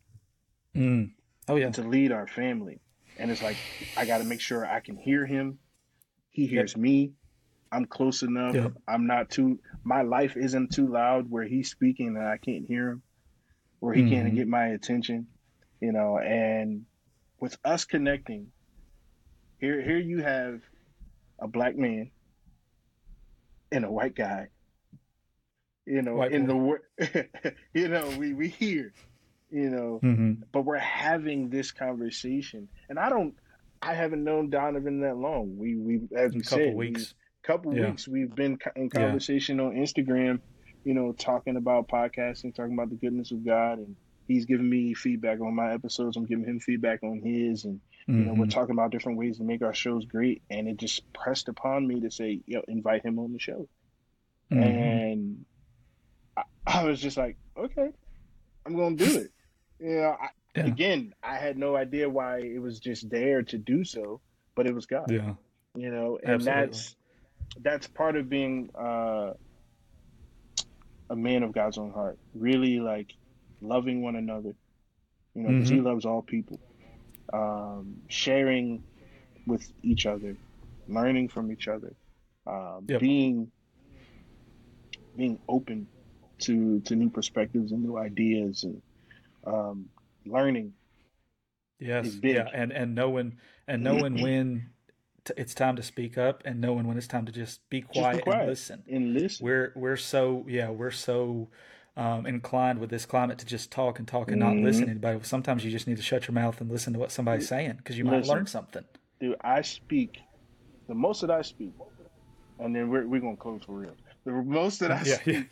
Mm. Oh yeah. To lead our family, and it's like I got to make sure I can hear Him. He hears yep. me. I'm close enough. Yep. I'm not too. My life isn't too loud where He's speaking and I can't hear Him, where He mm-hmm. can't get my attention you know, and with us connecting, here here you have a black man and a white guy. You know, white in boy. the you know, we we hear, you know, mm-hmm. but we're having this conversation, and I don't, I haven't known Donovan that long. We we as we said, weeks, couple yeah. weeks, we've been in conversation yeah. on Instagram, you know, talking about podcasting, talking about the goodness of God, and he's giving me feedback on my episodes. I'm giving him feedback on his, and you mm-hmm. know, we're mm-hmm. talking about different ways to make our shows great. And it just pressed upon me to say, "Yo, invite him on the show." Mm-hmm. And I, I, was just like, "Okay, I'm gonna do it." You know, I, yeah. again, I had no idea why it was just there to do so, but it was God. Yeah, you know, and Absolutely. that's that's part of being uh, a man of God's own heart. Really, like loving one another, you know, because mm-hmm. He loves all people. Um, sharing with each other, learning from each other, um, yep. being being open to to new perspectives and new ideas and um, learning. Yes, yeah, and and knowing and knowing when t- it's time to speak up and knowing when it's time to just be quiet, just be quiet and listen. And listen. We're we're so yeah we're so um, inclined with this climate to just talk and talk and not mm-hmm. listen to anybody. Sometimes you just need to shut your mouth and listen to what somebody's saying because you might learn something. Dude, I speak the most that I speak, and then we're we're gonna close for real. The most that I yeah, speak, yeah.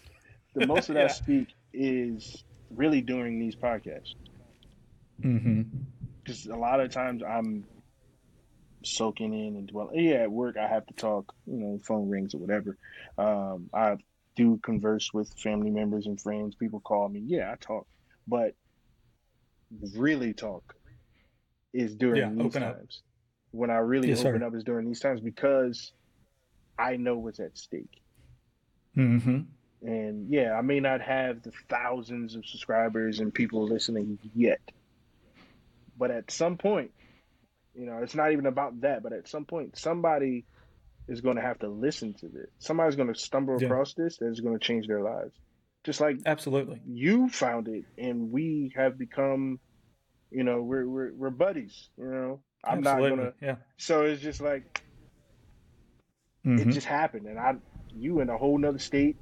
the most that yeah. I speak is really during these podcasts. Mm-hmm. Because a lot of times I'm soaking in and dwelling. Yeah, at work I have to talk. You know, phone rings or whatever. Um, I do converse with family members and friends. People call me. Yeah, I talk, but really talk is during yeah, these times. Up. When I really yes, open sir. up is during these times because I know what's at stake. Mm-hmm. And yeah, I may not have the thousands of subscribers and people listening yet, but at some point, you know, it's not even about that. But at some point, somebody is going to have to listen to this. Somebody's going to stumble yeah. across this that is going to change their lives. Just like absolutely, you found it, and we have become, you know, we're we're, we're buddies. You know, I'm absolutely. not gonna. Yeah. So it's just like mm-hmm. it just happened, and I, you in a whole nother state,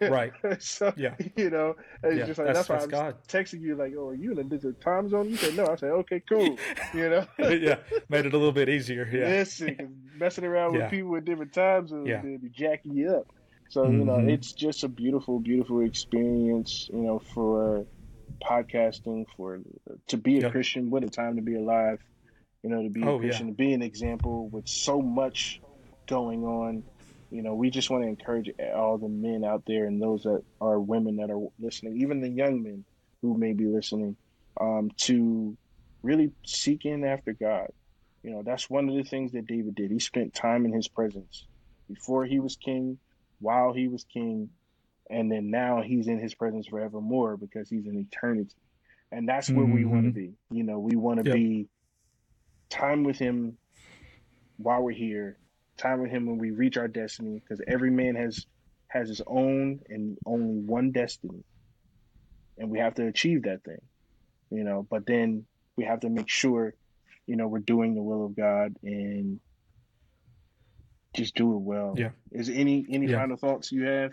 right. so yeah, you know, it's yeah, just like that's, that's why I'm texting you like, "Oh, are you in a different time zone?" You said no. I said, "Okay, cool." You know, yeah, made it a little bit easier. Yeah, Listen, messing around yeah. with people in different time zones yeah. be jacking you up. So mm-hmm. you know, mm-hmm. it's just a beautiful, beautiful experience. You know, for podcasting, for to be a yep. Christian, what a time to be alive. You know, to be a oh, Christian, yeah. to be an example with so much going on you know, we just want to encourage all the men out there and those that are women that are listening, even the young men who may be listening, um, to really seek in after God. You know, that's one of the things that David did. He spent time in his presence before he was king, while he was king, and then now he's in his presence forevermore because he's in eternity. And that's where mm-hmm. we want to be. You know, we want to yep. be time with him while we're here time with him when we reach our destiny because every man has has his own and only one destiny and we have to achieve that thing, you know. But then we have to make sure, you know, we're doing the will of God and just do it well. Yeah. Is any any yeah. final thoughts you have?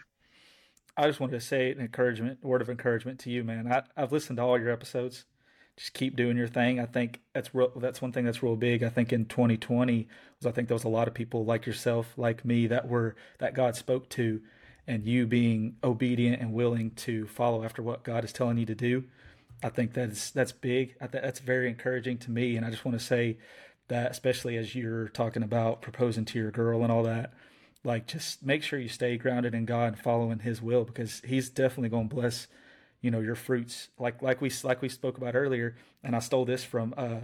I just wanted to say an encouragement, word of encouragement to you, man. I, I've listened to all your episodes. Just keep doing your thing. I think that's real. That's one thing that's real big. I think in 2020 was I think there was a lot of people like yourself, like me, that were that God spoke to, and you being obedient and willing to follow after what God is telling you to do. I think that's that's big. I that's very encouraging to me, and I just want to say that, especially as you're talking about proposing to your girl and all that, like just make sure you stay grounded in God and following His will because He's definitely going to bless, you know, your fruits. Like like we like we spoke about earlier, and I stole this from uh,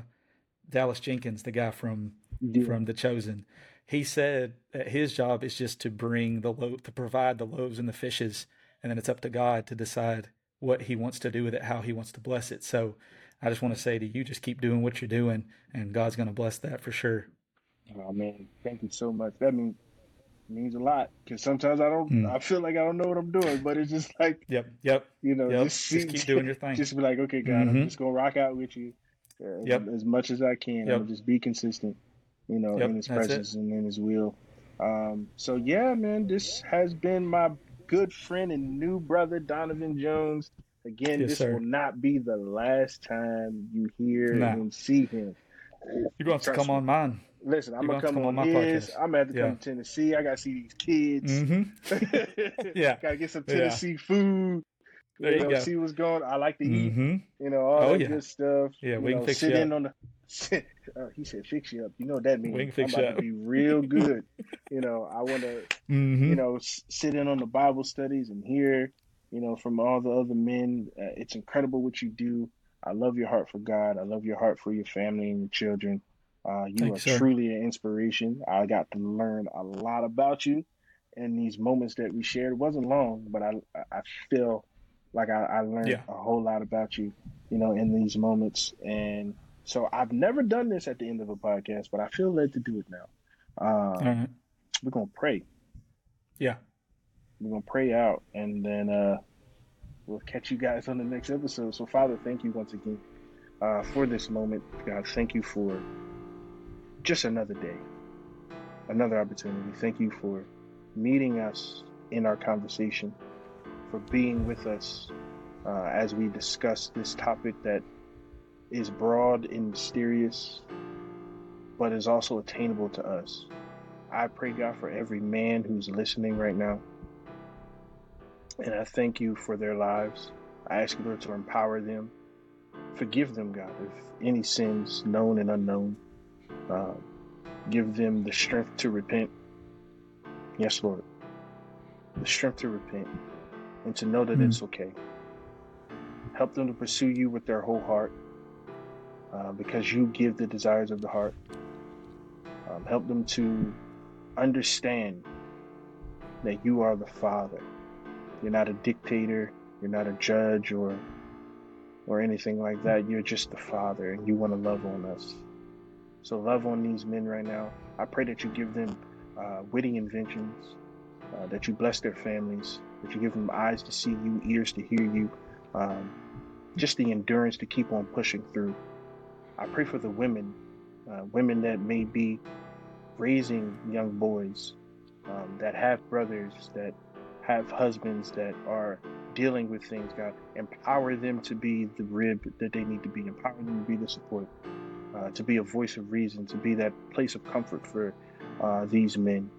Dallas Jenkins, the guy from yeah. from The Chosen. He said that his job is just to bring the lo- to provide the loaves and the fishes, and then it's up to God to decide what He wants to do with it, how He wants to bless it. So I just want to say to you, just keep doing what you're doing, and God's going to bless that for sure. Oh man, thank you so much. That means means a lot because sometimes I don't. Mm. I feel like I don't know what I'm doing, but it's just like yep, yep. You know, yep. just, just keep doing your thing. Just be like, okay, God, mm-hmm. I'm just gonna rock out with you. Uh, yep. as much as I can. Yep. just be consistent. You know, yep. in His presence and in His will. Um, so yeah, man, this has been my good friend and new brother Donovan Jones. Again, yes, this sir. will not be the last time you hear no. and see him. You're going to come me. on mine. Listen, I'm gonna come, come, on, his. Podcast. I'm gonna have to yeah. come to Tennessee. I gotta see these kids. Mm-hmm. yeah, gotta get some Tennessee yeah. food. There you, know, go. See what's going. I like to eat. Mm-hmm. You know all oh, that yeah. good stuff. Yeah, we you can fix sit you in up. on the. Sit, uh, he said, "Fix you up." You know what that means. We can fix I'm you up. to be real good. you know, I want to, mm-hmm. you know, sit in on the Bible studies and hear you know, from all the other men. Uh, it's incredible what you do. I love your heart for God. I love your heart for your family and your children. Uh, you Thanks, are sir. truly an inspiration. I got to learn a lot about you in these moments that we shared. It wasn't long, but I I feel like I, I learned yeah. a whole lot about you, you know, in these moments. And so I've never done this at the end of a podcast, but I feel led to do it now. Uh, We're gonna pray. Yeah. We're gonna pray out, and then uh, we'll catch you guys on the next episode. So, Father, thank you once again uh, for this moment. God, thank you for just another day, another opportunity. Thank you for meeting us in our conversation, for being with us uh, as we discuss this topic that is broad and mysterious, but is also attainable to us. I pray, God, for every man who's listening right now. And I thank you for their lives. I ask you, Lord, to empower them. Forgive them, God, of any sins known and unknown. Uh, give them the strength to repent. Yes, Lord. The strength to repent and to know that mm. it's okay. Help them to pursue you with their whole heart uh, because you give the desires of the heart. Um, help them to understand that you are the Father you're not a dictator. You're not a judge or or anything like that. You're just the Father, and you want to love on us. So love on these men right now. I pray that you give them uh, witty inventions, uh, that you bless their families, that you give them eyes to see you, ears to hear you, um, just the endurance to keep on pushing through. I pray for the women, uh, women that may be raising young boys, um, that have brothers that have husbands that are dealing with things, God. Empower them to be the rib that they need to be. Empower them to be the support, uh, to be a voice of reason, to be that place of comfort for uh, these men.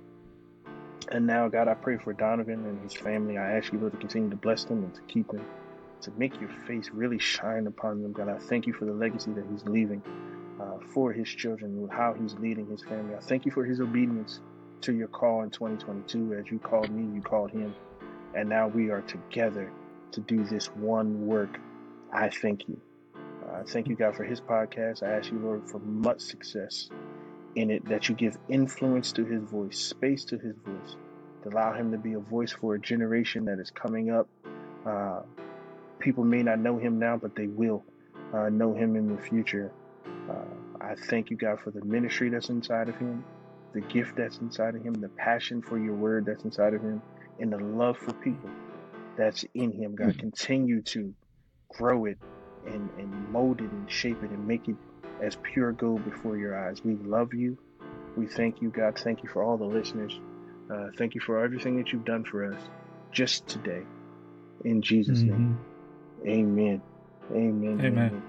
And now, God, I pray for Donovan and his family. I ask you, Lord, to continue to bless them and to keep them, to make your face really shine upon them. God, I thank you for the legacy that he's leaving uh, for his children, how he's leading his family. I thank you for his obedience to your call in 2022. As you called me, you called him. And now we are together to do this one work. I thank you. I thank you, God, for his podcast. I ask you, Lord, for much success in it, that you give influence to his voice, space to his voice, to allow him to be a voice for a generation that is coming up. Uh, people may not know him now, but they will uh, know him in the future. Uh, I thank you, God, for the ministry that's inside of him the gift that's inside of him, the passion for your word that's inside of him, and the love for people that's in him. God, mm-hmm. continue to grow it and, and mold it and shape it and make it as pure gold before your eyes. We love you. We thank you, God. Thank you for all the listeners. Uh, thank you for everything that you've done for us just today. In Jesus' mm-hmm. name. Amen. Amen. Amen. amen.